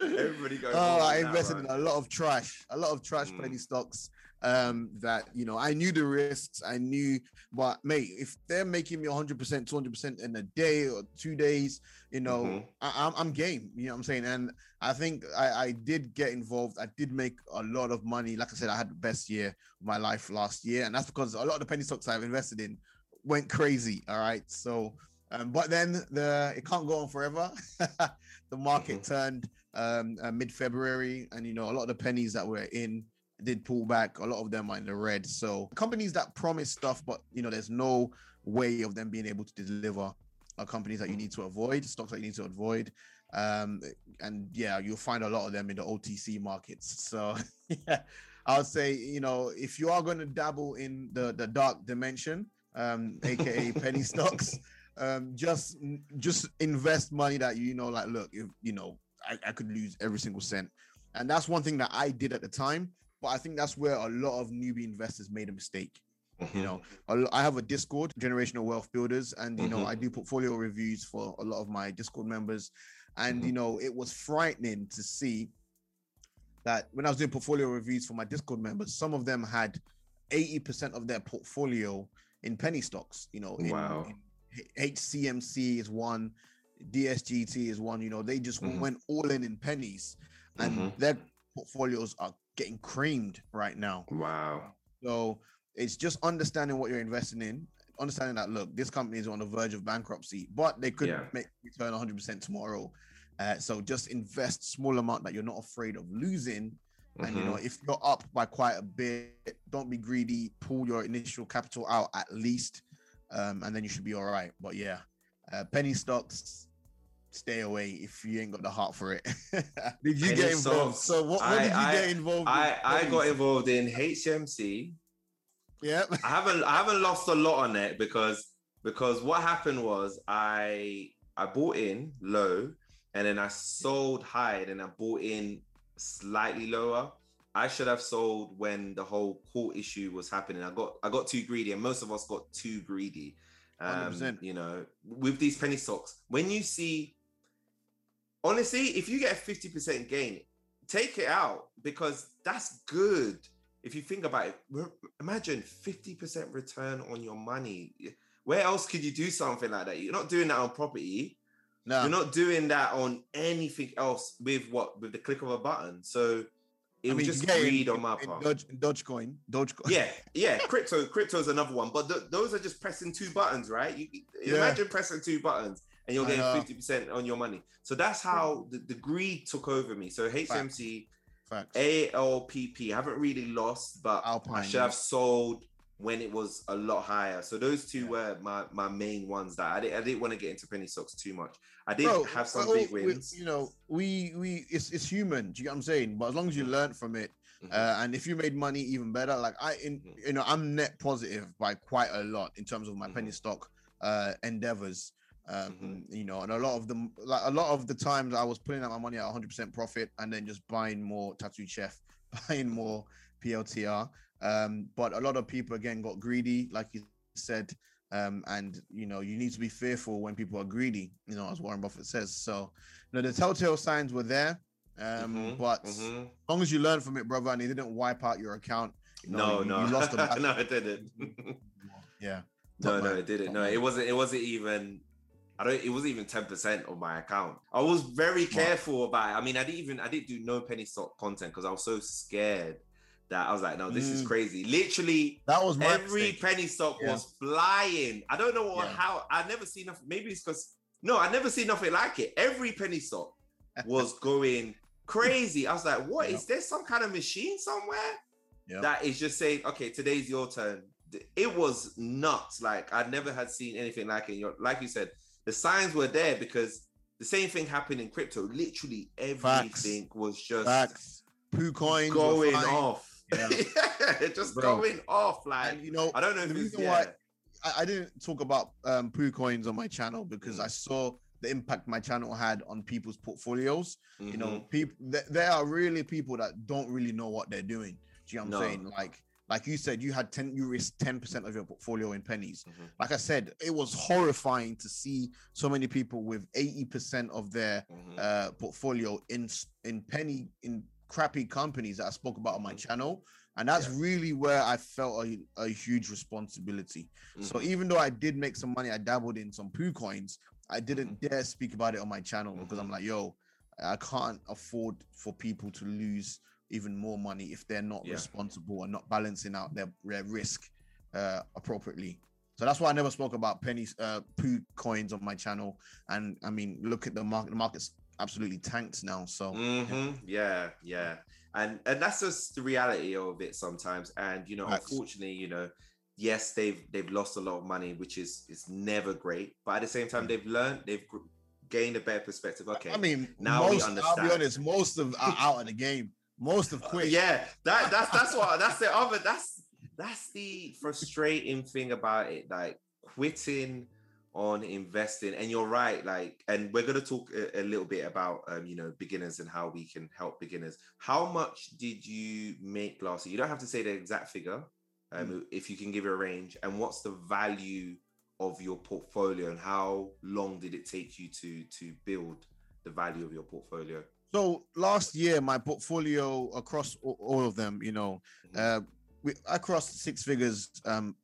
Everybody got oh, I in that, invested in a lot of trash, a lot of trash Mm. penny stocks. Um, that you know, I knew the risks, I knew, but mate, if they're making me 100 percent, 200 percent in a day or two days, you know, Mhm. I, I'm, I'm game. You know what I'm saying? And I think I, I did get involved. I did make a lot of money. Like I said, I had the best year of my life last year, and that's because a lot of the penny stocks I've invested in went crazy. All right, so. Um, but then the it can't go on forever. the market turned um, uh, mid February, and you know a lot of the pennies that were in did pull back. A lot of them are in the red. So companies that promise stuff, but you know there's no way of them being able to deliver, are companies that you need to avoid, stocks that you need to avoid. Um, and yeah, you'll find a lot of them in the OTC markets. So yeah, I would say you know if you are going to dabble in the the dark dimension, um, aka penny stocks um just just invest money that you know like look if you know I, I could lose every single cent and that's one thing that I did at the time. But I think that's where a lot of newbie investors made a mistake. Mm-hmm. You know, I have a Discord, Generational Wealth Builders, and you know, Mhm. I do portfolio reviews for a lot of my Discord members. And Mhm. you know, it was frightening to see that when I was doing portfolio reviews for my Discord members, some of them had 80% of their portfolio in penny stocks. You know, in, Wow. in HCMC is one, DSGT is one. You know, they just Mhm. went all in in pennies, and Mhm. their portfolios are getting creamed right now. Wow. So it's just understanding what you're investing in, understanding that look, this company is on the verge of bankruptcy, but they could Yeah. make return 100% tomorrow. Uh, so just invest small amount that you're not afraid of losing. And you know, Mhm. if you're up by quite a bit, don't be greedy. Pull your initial capital out at least, um, and then you should be all right. But yeah, uh, penny stocks, stay away if you ain't got the heart for it. Did you Penny get involved? stocks, So what, what I- did you I- get involved? I in? I got involved in HMC. Yeah. I haven't I haven't lost a lot on it because because what happened was I I bought in low and then I sold high and then I bought in slightly lower. I should have sold when the whole court issue was happening. I got I got too greedy, and most of us got too greedy. Um, 100%. you know, with these penny stocks, when you see, honestly, if you get a fifty percent gain, take it out because that's good. If you think about it, imagine fifty percent return on your money. Where else could you do something like that? You're not doing that on property. No. You're not doing that on anything else with what with the click of a button. So it I was mean, just in- greed on my part. Doge, Dogecoin, Dogecoin. Yeah, yeah. Crypto, crypto is another one, but th- those are just pressing two buttons, right? You, you Yeah. imagine pressing two buttons and you're getting fifty percent on your money. So that's how the, the greed took over me. So HMC, Facts. ALPP, I haven't really lost, but I should have sold when it was a lot higher. So those two Yeah. were my my main ones that I didn't, I didn't want to get into penny stocks too much. I did Bro, have some well, big we- wins. you know, we we it's it's human. Do you get what I'm saying? But as long as you learn from it, Mhm. uh, and if you made money, even better. Like I, in Mhm. you know, I'm net positive by quite a lot in terms of my penny Mhm. stock uh endeavors. Um, Mm-hmm. you know, and a lot of them, like a lot of the times, I was putting out my money at 100% profit and then just buying more Tattooed Chef, buying more PLTR. Um, but a lot of people again got greedy, like you said, um, and you know, you need to be fearful when people are greedy. You know, as Warren Buffett says. So, you know, the telltale signs were there, um, Mhm, but mhm. as long as you learn from it, brother, and it didn't wipe out your account. You know, No, you, no, you lost no, it didn't. Yeah. No, no, it didn't. No, it wasn't. It wasn't even. I don't. It wasn't even ten percent of my account. I was very careful about. It. I mean, I didn't even. I didn't do no penny stock content because I was so scared that I was like, no, this is Mm. crazy. Literally, That was every mistake. penny stock Yeah. was flying. I don't know what, Yeah. how. I never seen nothing. Maybe it's because no, I never seen nothing like it. Every penny stock was going crazy. I was like, what is Yeah. there some kind of machine somewhere? That is just saying, okay, today's your turn. It was nuts. Like I never had seen anything like it. Like you said, the signs were there because the same thing happened in crypto. Literally everything was just Facts. Poo coins going off. Yeah. Yeah, just Bro. going off. Like And you know, I don't know the reason yeah. why I, I didn't talk about um poo coins on my channel because Mm. I saw the impact my channel had on people's portfolios. You know, Mhm. people th- there are really people that don't really know what they're doing. Do you know what I'm No. saying? Like, like you said, you had 10, you risked 10% of your portfolio in pennies. Mhm. Like I said, it was horrifying to see so many people with 80% of their Mhm. uh portfolio in in penny in crappy companies that I spoke about on my Mhm. channel. And that's Yeah. really where I felt a, a huge responsibility. So Mhm. even though I did make some money, I dabbled in some poo coins. I didn't Mm-hmm. dare speak about it on my channel because I'm like, yo, I can't afford for people to lose even more money if they're not Yeah. responsible and not balancing out their, their risk uh, appropriately. So that's why I never spoke about pennies, uh, poo coins on my channel. And I mean, look at the market. The market's absolutely tanked now. So hmm Yeah, yeah, and and that's just the reality of it sometimes. And you know, Facts. unfortunately, you know, yes, they've they've lost a lot of money, which is is never great. But at the same time, they've learned, they've gained a better perspective. Okay, I mean, now we most, I'll be honest, most of are out of the game. Most have quit. yeah, that that's that's what that's the other that's that's the frustrating thing about it. Like quitting on investing and you're right like and we're going to talk a, a, little bit about um, you know beginners and how we can help beginners how much did you make last year you don't have to say the exact figure um, mm. if you can give a range and what's the value of your portfolio and how long did it take you to to build the value of your portfolio so last year my portfolio across all of them you know mm-hmm. uh, we, I crossed six figures um,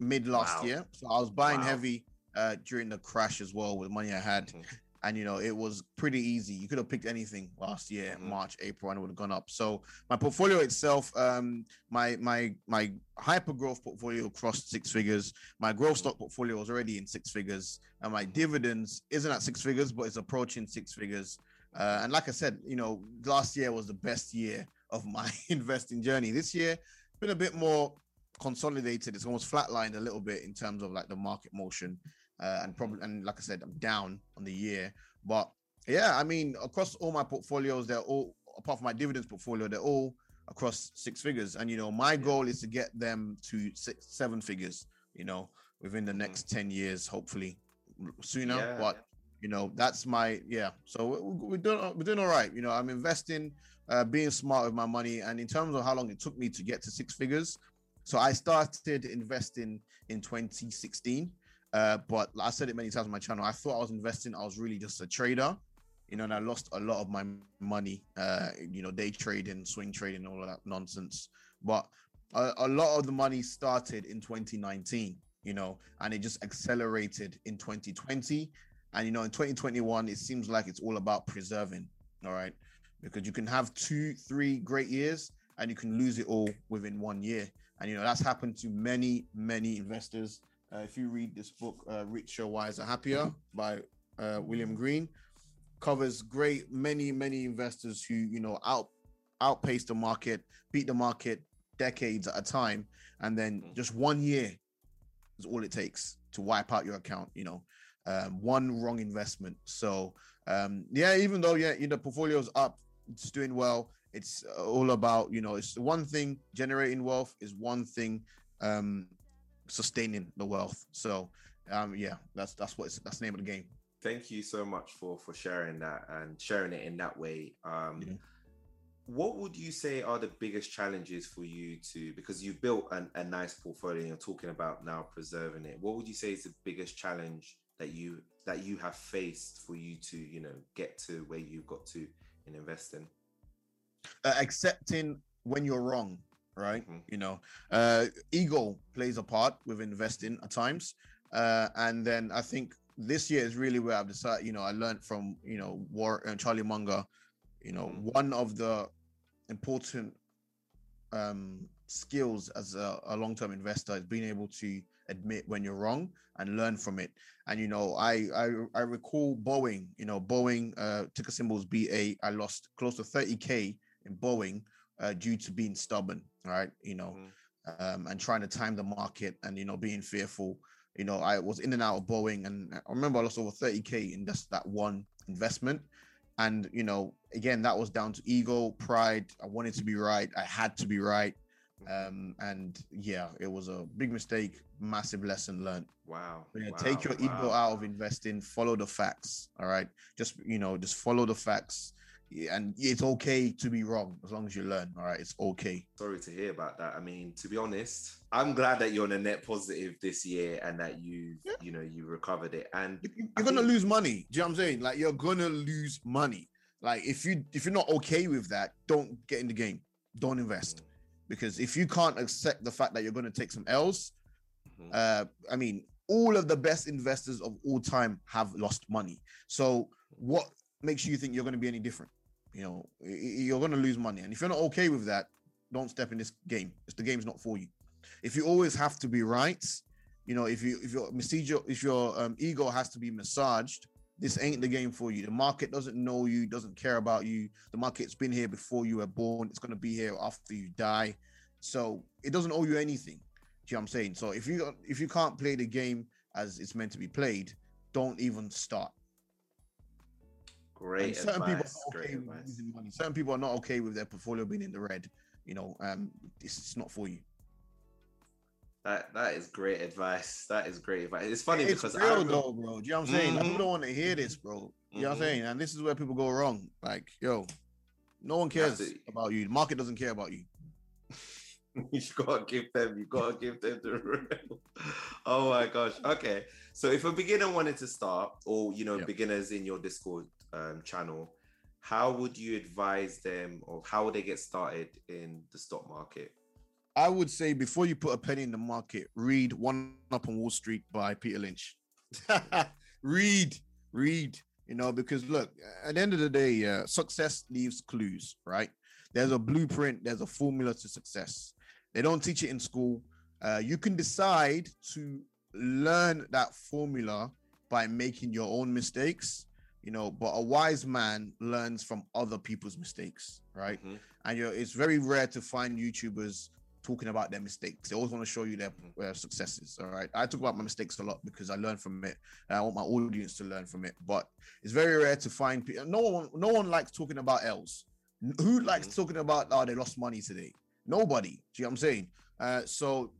mid last wow. year. So I was buying wow. heavy uh, during the crash as well with money I had. Mm-hmm. And you know, it was pretty easy. You could have picked anything last year, mm-hmm. March, April, and it would have gone up. So my portfolio itself, um, my my my hyper growth portfolio crossed six figures. My growth mm-hmm. stock portfolio was already in six figures, and my dividends isn't at six figures, but it's approaching six figures. Uh, and like I said, you know, last year was the best year of my investing journey. This year, been a bit more consolidated. It's almost flatlined a little bit in terms of like the market motion, uh, and probably and like I said, I'm down on the year. But yeah, I mean, across all my portfolios, they're all apart from my dividends portfolio, they're all across six figures. And you know, my goal is to get them to six, seven figures. You know, within the next mm. ten years, hopefully sooner. Yeah. But you know, that's my yeah. So we're doing we're doing all right. You know, I'm investing uh, being smart with my money. And in terms of how long it took me to get to six figures, so I started investing in 2016. Uh, but I said it many times on my channel. I thought I was investing. I was really just a trader, you know, and I lost a lot of my money, uh, you know, day trading, swing trading, all of that nonsense. But a, a lot of the money started in 2019, you know, and it just accelerated in 2020. And, you know, in 2021, it seems like it's all about preserving. All right because you can have two, three great years and you can lose it all within one year. And you know that's happened to many, many investors. Uh, if you read this book, uh, Richer, Wiser, Happier by uh, William Green, covers great many, many investors who you know out outpace the market, beat the market decades at a time, and then just one year is all it takes to wipe out your account. You know, um, one wrong investment. So um, yeah, even though yeah, you know, portfolio's up it's doing well. It's all about you know, it's one thing generating wealth is one thing um sustaining the wealth. So um yeah, that's that's what it's that's the name of the game. Thank you so much for for sharing that and sharing it in that way. Um yeah. What would you say are the biggest challenges for you to because you've built an, a nice portfolio and you're talking about now preserving it? What would you say is the biggest challenge that you that you have faced for you to you know get to where you've got to in investing? Uh, accepting when you're wrong, right? Mm-hmm. You know, uh, ego plays a part with investing at times. Uh, and then I think this year is really where I've decided, you know, I learned from, you know, Warren uh, Charlie Munger, you know, mm-hmm. one of the important um, skills as a, a long-term investor is being able to admit when you're wrong and learn from it. And you know, I I, I recall Boeing. You know, Boeing uh, ticker symbols BA. I lost close to 30k in Boeing uh, due to being stubborn, right? You know, mm-hmm. um, and trying to time the market and you know being fearful. You know, I was in and out of Boeing, and I remember I lost over 30k in just that one investment. And you know, again, that was down to ego, pride. I wanted to be right. I had to be right. Um, and yeah, it was a big mistake, massive lesson learned. Wow. Yeah, wow. take your wow. ego out of investing, follow the facts. All right. Just you know, just follow the facts. And it's okay to be wrong as long as you learn. All right, it's okay. Sorry to hear about that. I mean, to be honest, I'm glad that you're on a net positive this year and that you, yeah. you know, you recovered it. And you're I gonna think... lose money. Do you know what I'm saying? Like you're gonna lose money. Like if you if you're not okay with that, don't get in the game. Don't invest. Mm because if you can't accept the fact that you're going to take some L's, mm-hmm. uh, I mean, all of the best investors of all time have lost money. So what makes you think you're going to be any different? You know, you're going to lose money, and if you're not okay with that, don't step in this game. It's the game's not for you. If you always have to be right, you know, if you if your if your um, ego has to be massaged, this ain't the game for you. The market doesn't know you, doesn't care about you. The market's been here before you were born. It's going to be here after you die. So it doesn't owe you anything. Do you know what I'm saying? So if you if you can't play the game as it's meant to be played, don't even start. Great. certain advice. people are okay with losing money. Certain people are not okay with their portfolio being in the red. You know, um, it's, it's not for you. That that is great advice. That is great advice. It's funny it's because real I remember, though, bro. Do you know what I'm saying? Like, Mhm. people don't want to hear this, bro. You know what I'm saying? And this is where people go wrong. Like, yo, no one cares about you. The market doesn't care about you. you gotta give them. You gotta give them the real. Oh my gosh. Okay. So if a beginner wanted to start, or you know, Yep. beginners in your Discord um, channel, how would you advise them, or how would they get started in the stock market? I would say before you put a penny in the market, read One Up on Wall Street by Peter Lynch. read, read, you know, because look, at the end of the day, uh, success leaves clues, right? There's a blueprint, there's a formula to success. They don't teach it in school. Uh, you can decide to learn that formula by making your own mistakes, you know, but a wise man learns from other people's mistakes, right? Mhm. and you're, it's very rare to find YouTubers talking about their mistakes. They always want to show you their uh, successes. All right, I talk about my mistakes a lot because I learn from it, and I want my audience to learn from it. But it's very rare to find people. No one, no one likes talking about L's. Who likes Mhm. talking about oh they lost money today? Nobody. Do you know what I'm saying? Uh, so,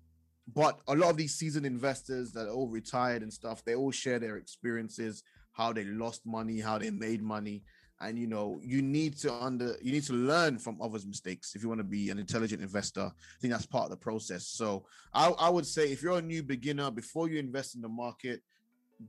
but a lot of these seasoned investors that are all retired and stuff, they all share their experiences, how they lost money, how they made money and you know you need to under you need to learn from others mistakes if you want to be an intelligent investor. I think that's part of the process. So I, I would say if you're a new beginner before you invest in the market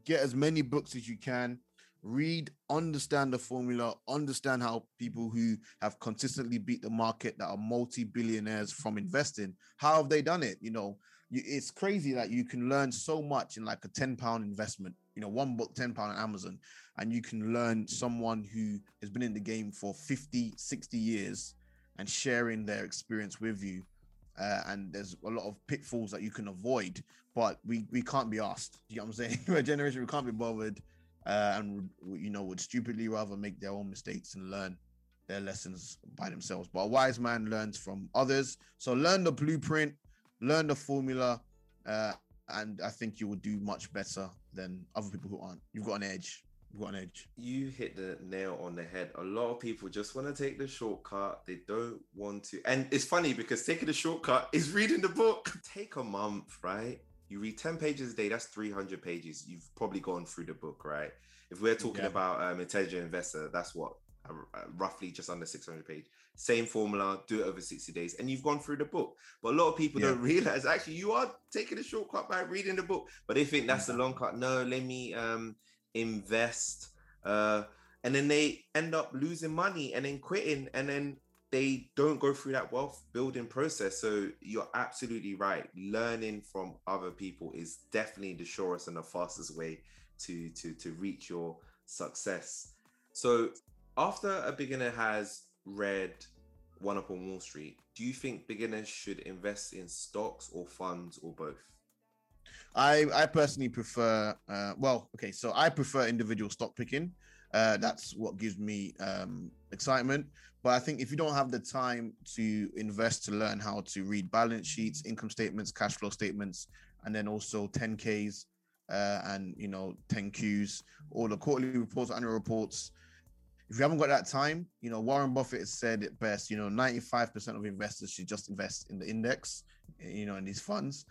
get as many books as you can read understand the formula understand how people who have consistently beat the market that are multi-billionaires from investing how have they done it? You know you, it's crazy that you can learn so much in like a 10 pound investment you know one book 10 pound on amazon and you can learn someone who has been in the game for 50 60 years and sharing their experience with you uh, and there's a lot of pitfalls that you can avoid but we we can't be asked you know what i'm saying? We're a generation we can't be bothered uh, and you know would stupidly rather make their own mistakes and learn their lessons by themselves. But a wise man learns from others. So learn the blueprint learn the formula uh, and i think you will do much better than other people who aren't you've got an edge you've got an edge You hit the nail on the head. A lot of people just want to take the shortcut. They don't want to. And it's funny because taking the shortcut is reading the book. Take a month, right? You read 10 pages a day, that's 300 pages. You've probably gone through the book, right? If we're talking Yeah. about um, intelligent investor, that's what uh, uh, roughly just under 600 page. Same formula, do it over 60 days, and you've gone through the book. But a lot of people Yeah. don't realize actually you are taking a shortcut by reading the book, but they think that's the long cut. No, let me um invest uh and then they end up losing money and then quitting and then they don't go through that wealth building process so you're absolutely right learning from other people is definitely the surest and the fastest way to to to reach your success so after a beginner has read one up on wall street do you think beginners should invest in stocks or funds or both? I I personally prefer uh well okay so I prefer individual stock picking. Uh that's what gives me um excitement. But I think if you don't have the time to invest to learn how to read balance sheets income statements cash flow statements and then also 10ks uh and you know 10qs all the quarterly reports annual reports if you haven't got that time, you know, Warren Buffett has said it best, you know, 95% of investors should just invest in the index, you know, in these funds.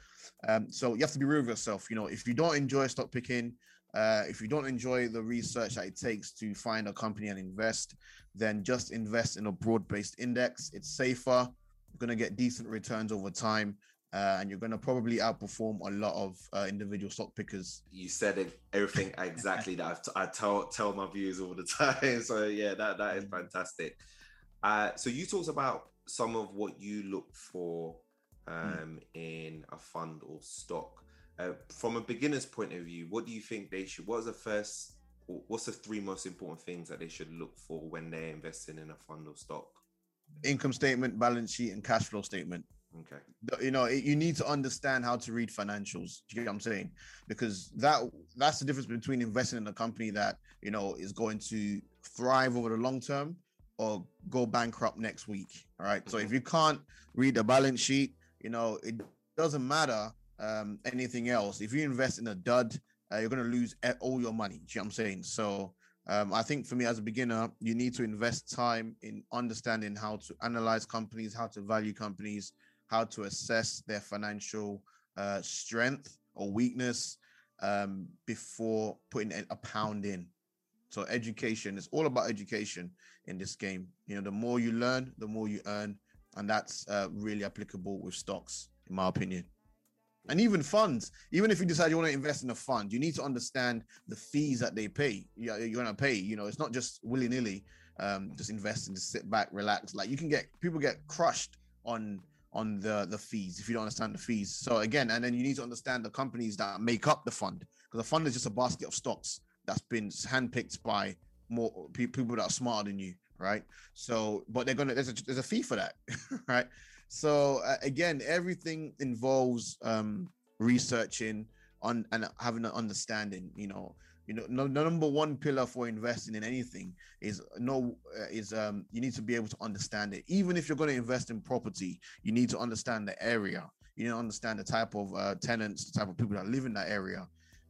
Um, so you have to be real with yourself. You know, if you don't enjoy stock picking, uh, if you don't enjoy the research that it takes to find a company and invest, then just invest in a broad-based index. It's safer. You're going to get decent returns over time, uh, and you're going to probably outperform a lot of uh, individual stock pickers. you said it, everything exactly that I've t- I tell tell my viewers all the time. So yeah, that that is fantastic. Uh, so you talked about some of what you look for um, in a fund or stock. Uh, from a beginner's point of view, what do you think they should? What's the first? What's the three most important things that they should look for when they're investing in a fund or stock? Income statement, balance sheet, and cash flow statement. Okay. you know it- you need to understand how to read financials. Do you get what i'm saying? Because that that's the difference between investing in a company that you know is going to thrive over the long term or go bankrupt next week all right? So if you can't read the balance sheet you know it doesn't matter um anything else. If you invest in a dud uh, you're going to lose all your money. Do you know what i'm saying? So um, I think for me as a beginner, you need to invest time in understanding how to analyze companies, how to value companies, how to assess their financial uh, strength or weakness um, before putting a pound in. So education is all about education in this game. You know, the more you learn, the more you earn, and that's uh, really applicable with stocks, in my opinion. And even funds, even if you decide you want to invest in a fund, you need to understand the fees that they pay. You're gonna pay. You know, it's not just willy nilly. Um, just invest and just sit back, relax. Like you can get people get crushed on on the the fees if you don't understand the fees. So again, and then you need to understand the companies that make up the fund because the fund is just a basket of stocks that's been handpicked by more people that are smarter than you, right? So, but they're gonna there's a there's a fee for that, right? So uh, again, everything involves um researching on and having an understanding. You know, you know, no, number one pillar for investing in anything is no uh, is um you need to be able to understand it. Even if you're going to invest in property, you need to understand the area. You need to understand the type of uh, tenants, the type of people that live in that area.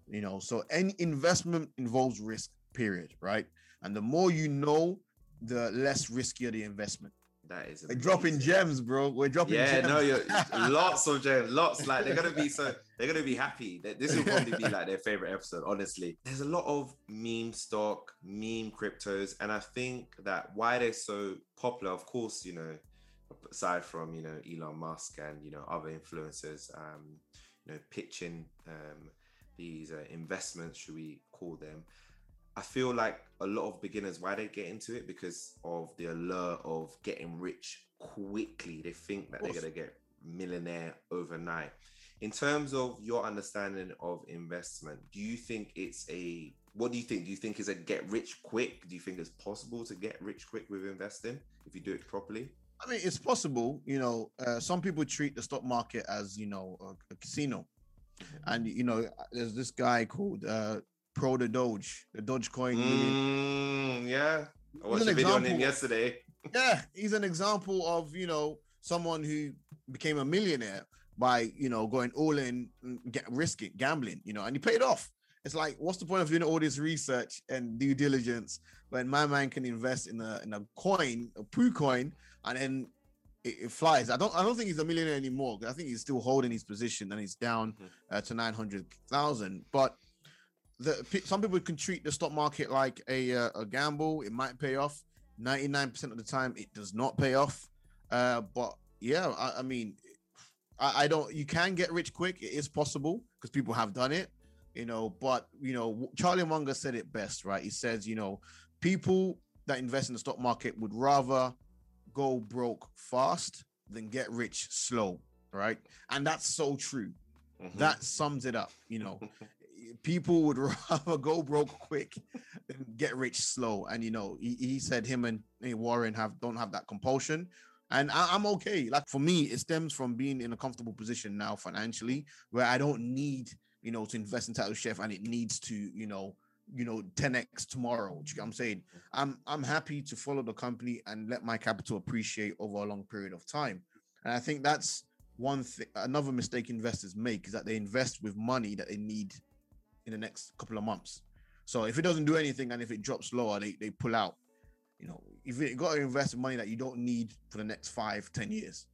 You know, so any investment involves risk. Period. Right, and the more you know, the less riskier the investment. That is We're dropping gems, bro. We're dropping yeah, gems. no, you're lots of gems, lots. Like they're gonna be so they're gonna be happy. This will probably be like their favorite episode, honestly. There's a lot of meme stock, meme cryptos, and I think that why they're so popular, of course, you know, aside from you know Elon Musk and you know other influencers, um, you know, pitching um these uh, investments, should we call them? I feel like a lot of beginners why they get into it because of the allure of getting rich quickly. They think that they're gonna get millionaire overnight. In terms of your understanding of investment, do you think it's a what do you think? Do you think is a get rich quick? Do you think it's possible to get rich quick with investing if you do it properly? I mean, it's possible. You know, uh, some people treat the stock market as you know a, a casino, mm-hmm. and you know, there's this guy called uh, pro the Doge, the Dogecoin. Mm, yeah, I watched a video on him yesterday. yeah, he's an example of you know someone who became a millionaire by you know going all in, get risking, gambling, you know, and he paid off. It's like, what's the point of doing all this research and due diligence when my man can invest in a in a coin, a poo coin, and then it, it, flies. I don't I don't think he's a millionaire anymore. I think he's still holding his position and he's down mm-hmm. uh, to nine hundred thousand. But the some people can treat the stock market like a uh, a gamble. It might pay off. Ninety nine percent of the time, it does not pay off. Uh, but yeah, I, I mean, I, I, don't. You can get rich quick. It is possible because people have done it. You know, but you know, Charlie Munger said it best, right? He says, you know, people that invest in the stock market would rather go broke fast than get rich slow, right? And that's so true. Mm-hmm. That sums it up. You know, people would rather go broke quick than get rich slow. And you know, he, he said him and Warren have don't have that compulsion. And I, am okay. Like for me, it stems from being in a comfortable position now financially, where I don't need, you know, to invest in Tattooed Chef, and it needs to, you know, you know, 10x tomorrow. You know I'm saying? Mm-hmm. I'm I'm happy to follow the company and let my capital appreciate over a long period of time. And I think that's one thing. Another mistake investors make is that they invest with money that they need in the next couple of months. So if it doesn't do anything and if it drops lower, they, they pull out. You know, if you got to invest money that you don't need for the next five, ten years.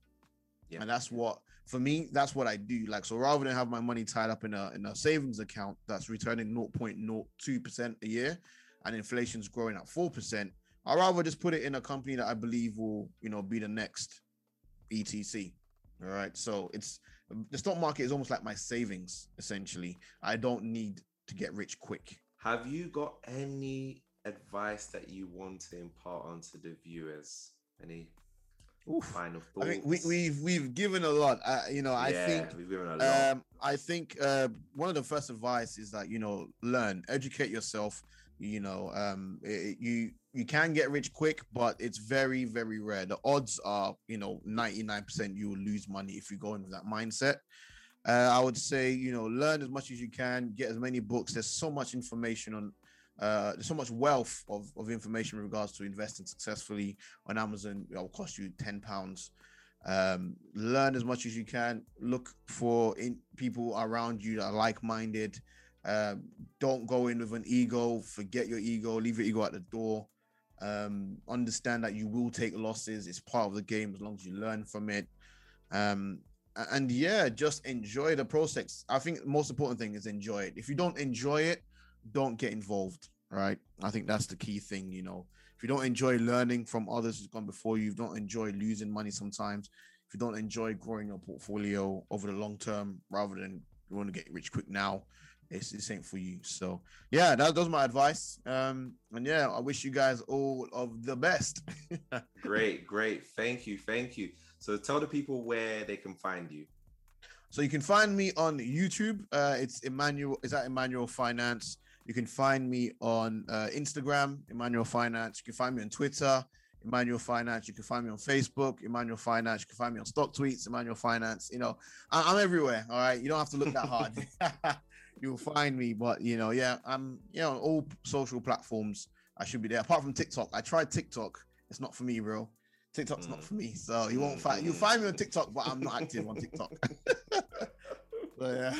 Yeah. And that's what for me, that's what I do. Like so rather than have my money tied up in a in a savings account that's returning 0.02% a year and inflation's growing at 4%, I'd rather just put it in a company that I believe will, you know, be the next ETC. All right. So it's the stock market is almost like my savings, essentially. I don't need to get rich quick. Have you got any advice that you want to impart onto the viewers? Any Oof. final thoughts? I mean, we, have we've, we've given a lot. Uh, you know, I yeah, think we've given a lot. Um, I think uh, one of the first advice is that you know, learn, educate yourself. You know, um, it, you you can get rich quick, but it's very, very rare. The odds are, you know, 99% you will lose money if you go in with that mindset. Uh, I would say, you know, learn as much as you can, get as many books. There's so much information on, uh, there's so much wealth of, of information in regards to investing successfully on Amazon. It will cost you 10 pounds. Um, learn as much as you can. Look for in, people around you that are like minded. Uh, don't go in with an ego. Forget your ego. Leave your ego at the door. Um, understand that you will take losses. It's part of the game as long as you learn from it. Um, and yeah, just enjoy the process. I think the most important thing is enjoy it. If you don't enjoy it, don't get involved. Right. I think that's the key thing. You know, if you don't enjoy learning from others who've gone before you, don't enjoy losing money sometimes. If you don't enjoy growing your portfolio over the long term, rather than you want to get rich quick now, it's this ain't for you. So yeah, that, was my advice. Um, and yeah, I wish you guys all of the best. great, great. Thank you, thank you. So tell the people where they can find you. So you can find me on YouTube. Uh, it's Emmanuel. Is that Emmanuel Finance? You can find me on uh, Instagram, Emmanuel Finance. You can find me on Twitter, Emmanuel Finance. You can find me on Facebook, Emmanuel Finance. You can find me on StockTwits, Emmanuel Finance. You know, I- am everywhere. All right, you don't have to look that hard. You'll find me. But you know, yeah, I'm you know all social platforms. I should be there. Apart from TikTok, I tried TikTok. It's not for me, bro. TikTok's mm. not for me. So you won't find you mm. find me on TikTok, but I'm not active on TikTok. so, yeah.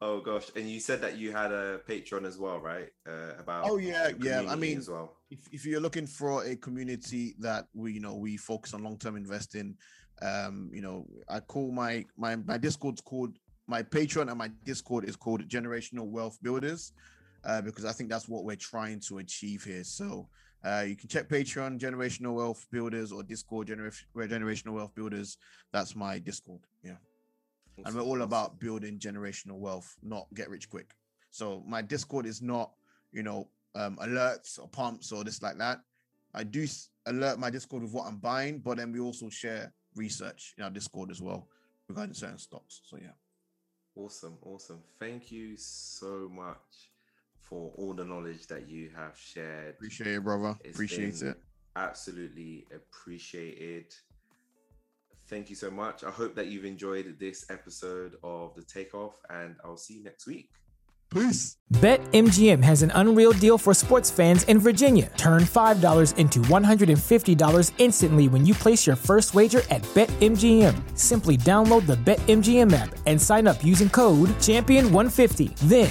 Oh gosh, and you said that you had a Patreon as well, right? Uh, about oh yeah, yeah. I mean, as well. If, if you're looking for a community that we you know we focus on long term investing, um, you know, I call my my my Discord's called my Patreon and my Discord is called Generational Wealth Builders, uh, because I think that's what we're trying to achieve here. So uh, you can check Patreon, Generational Wealth Builders, or Discord, Gener- Generational Wealth Builders. That's my Discord. Yeah. And we're all about building generational wealth, not get rich quick. So my Discord is not, you know, um, alerts or pumps or this like that. I do alert my Discord with what I'm buying, but then we also share research in our Discord as well regarding certain stocks. So yeah. Awesome, awesome. Thank you so much for all the knowledge that you have shared. Appreciate it, brother. It's Appreciate it. Absolutely appreciated. Thank you so much. I hope that you've enjoyed this episode of The Takeoff, and I'll see you next week. Peace. BetMGM has an unreal deal for sports fans in Virginia. Turn $5 into $150 instantly when you place your first wager at BetMGM. Simply download the BetMGM app and sign up using code Champion150. Then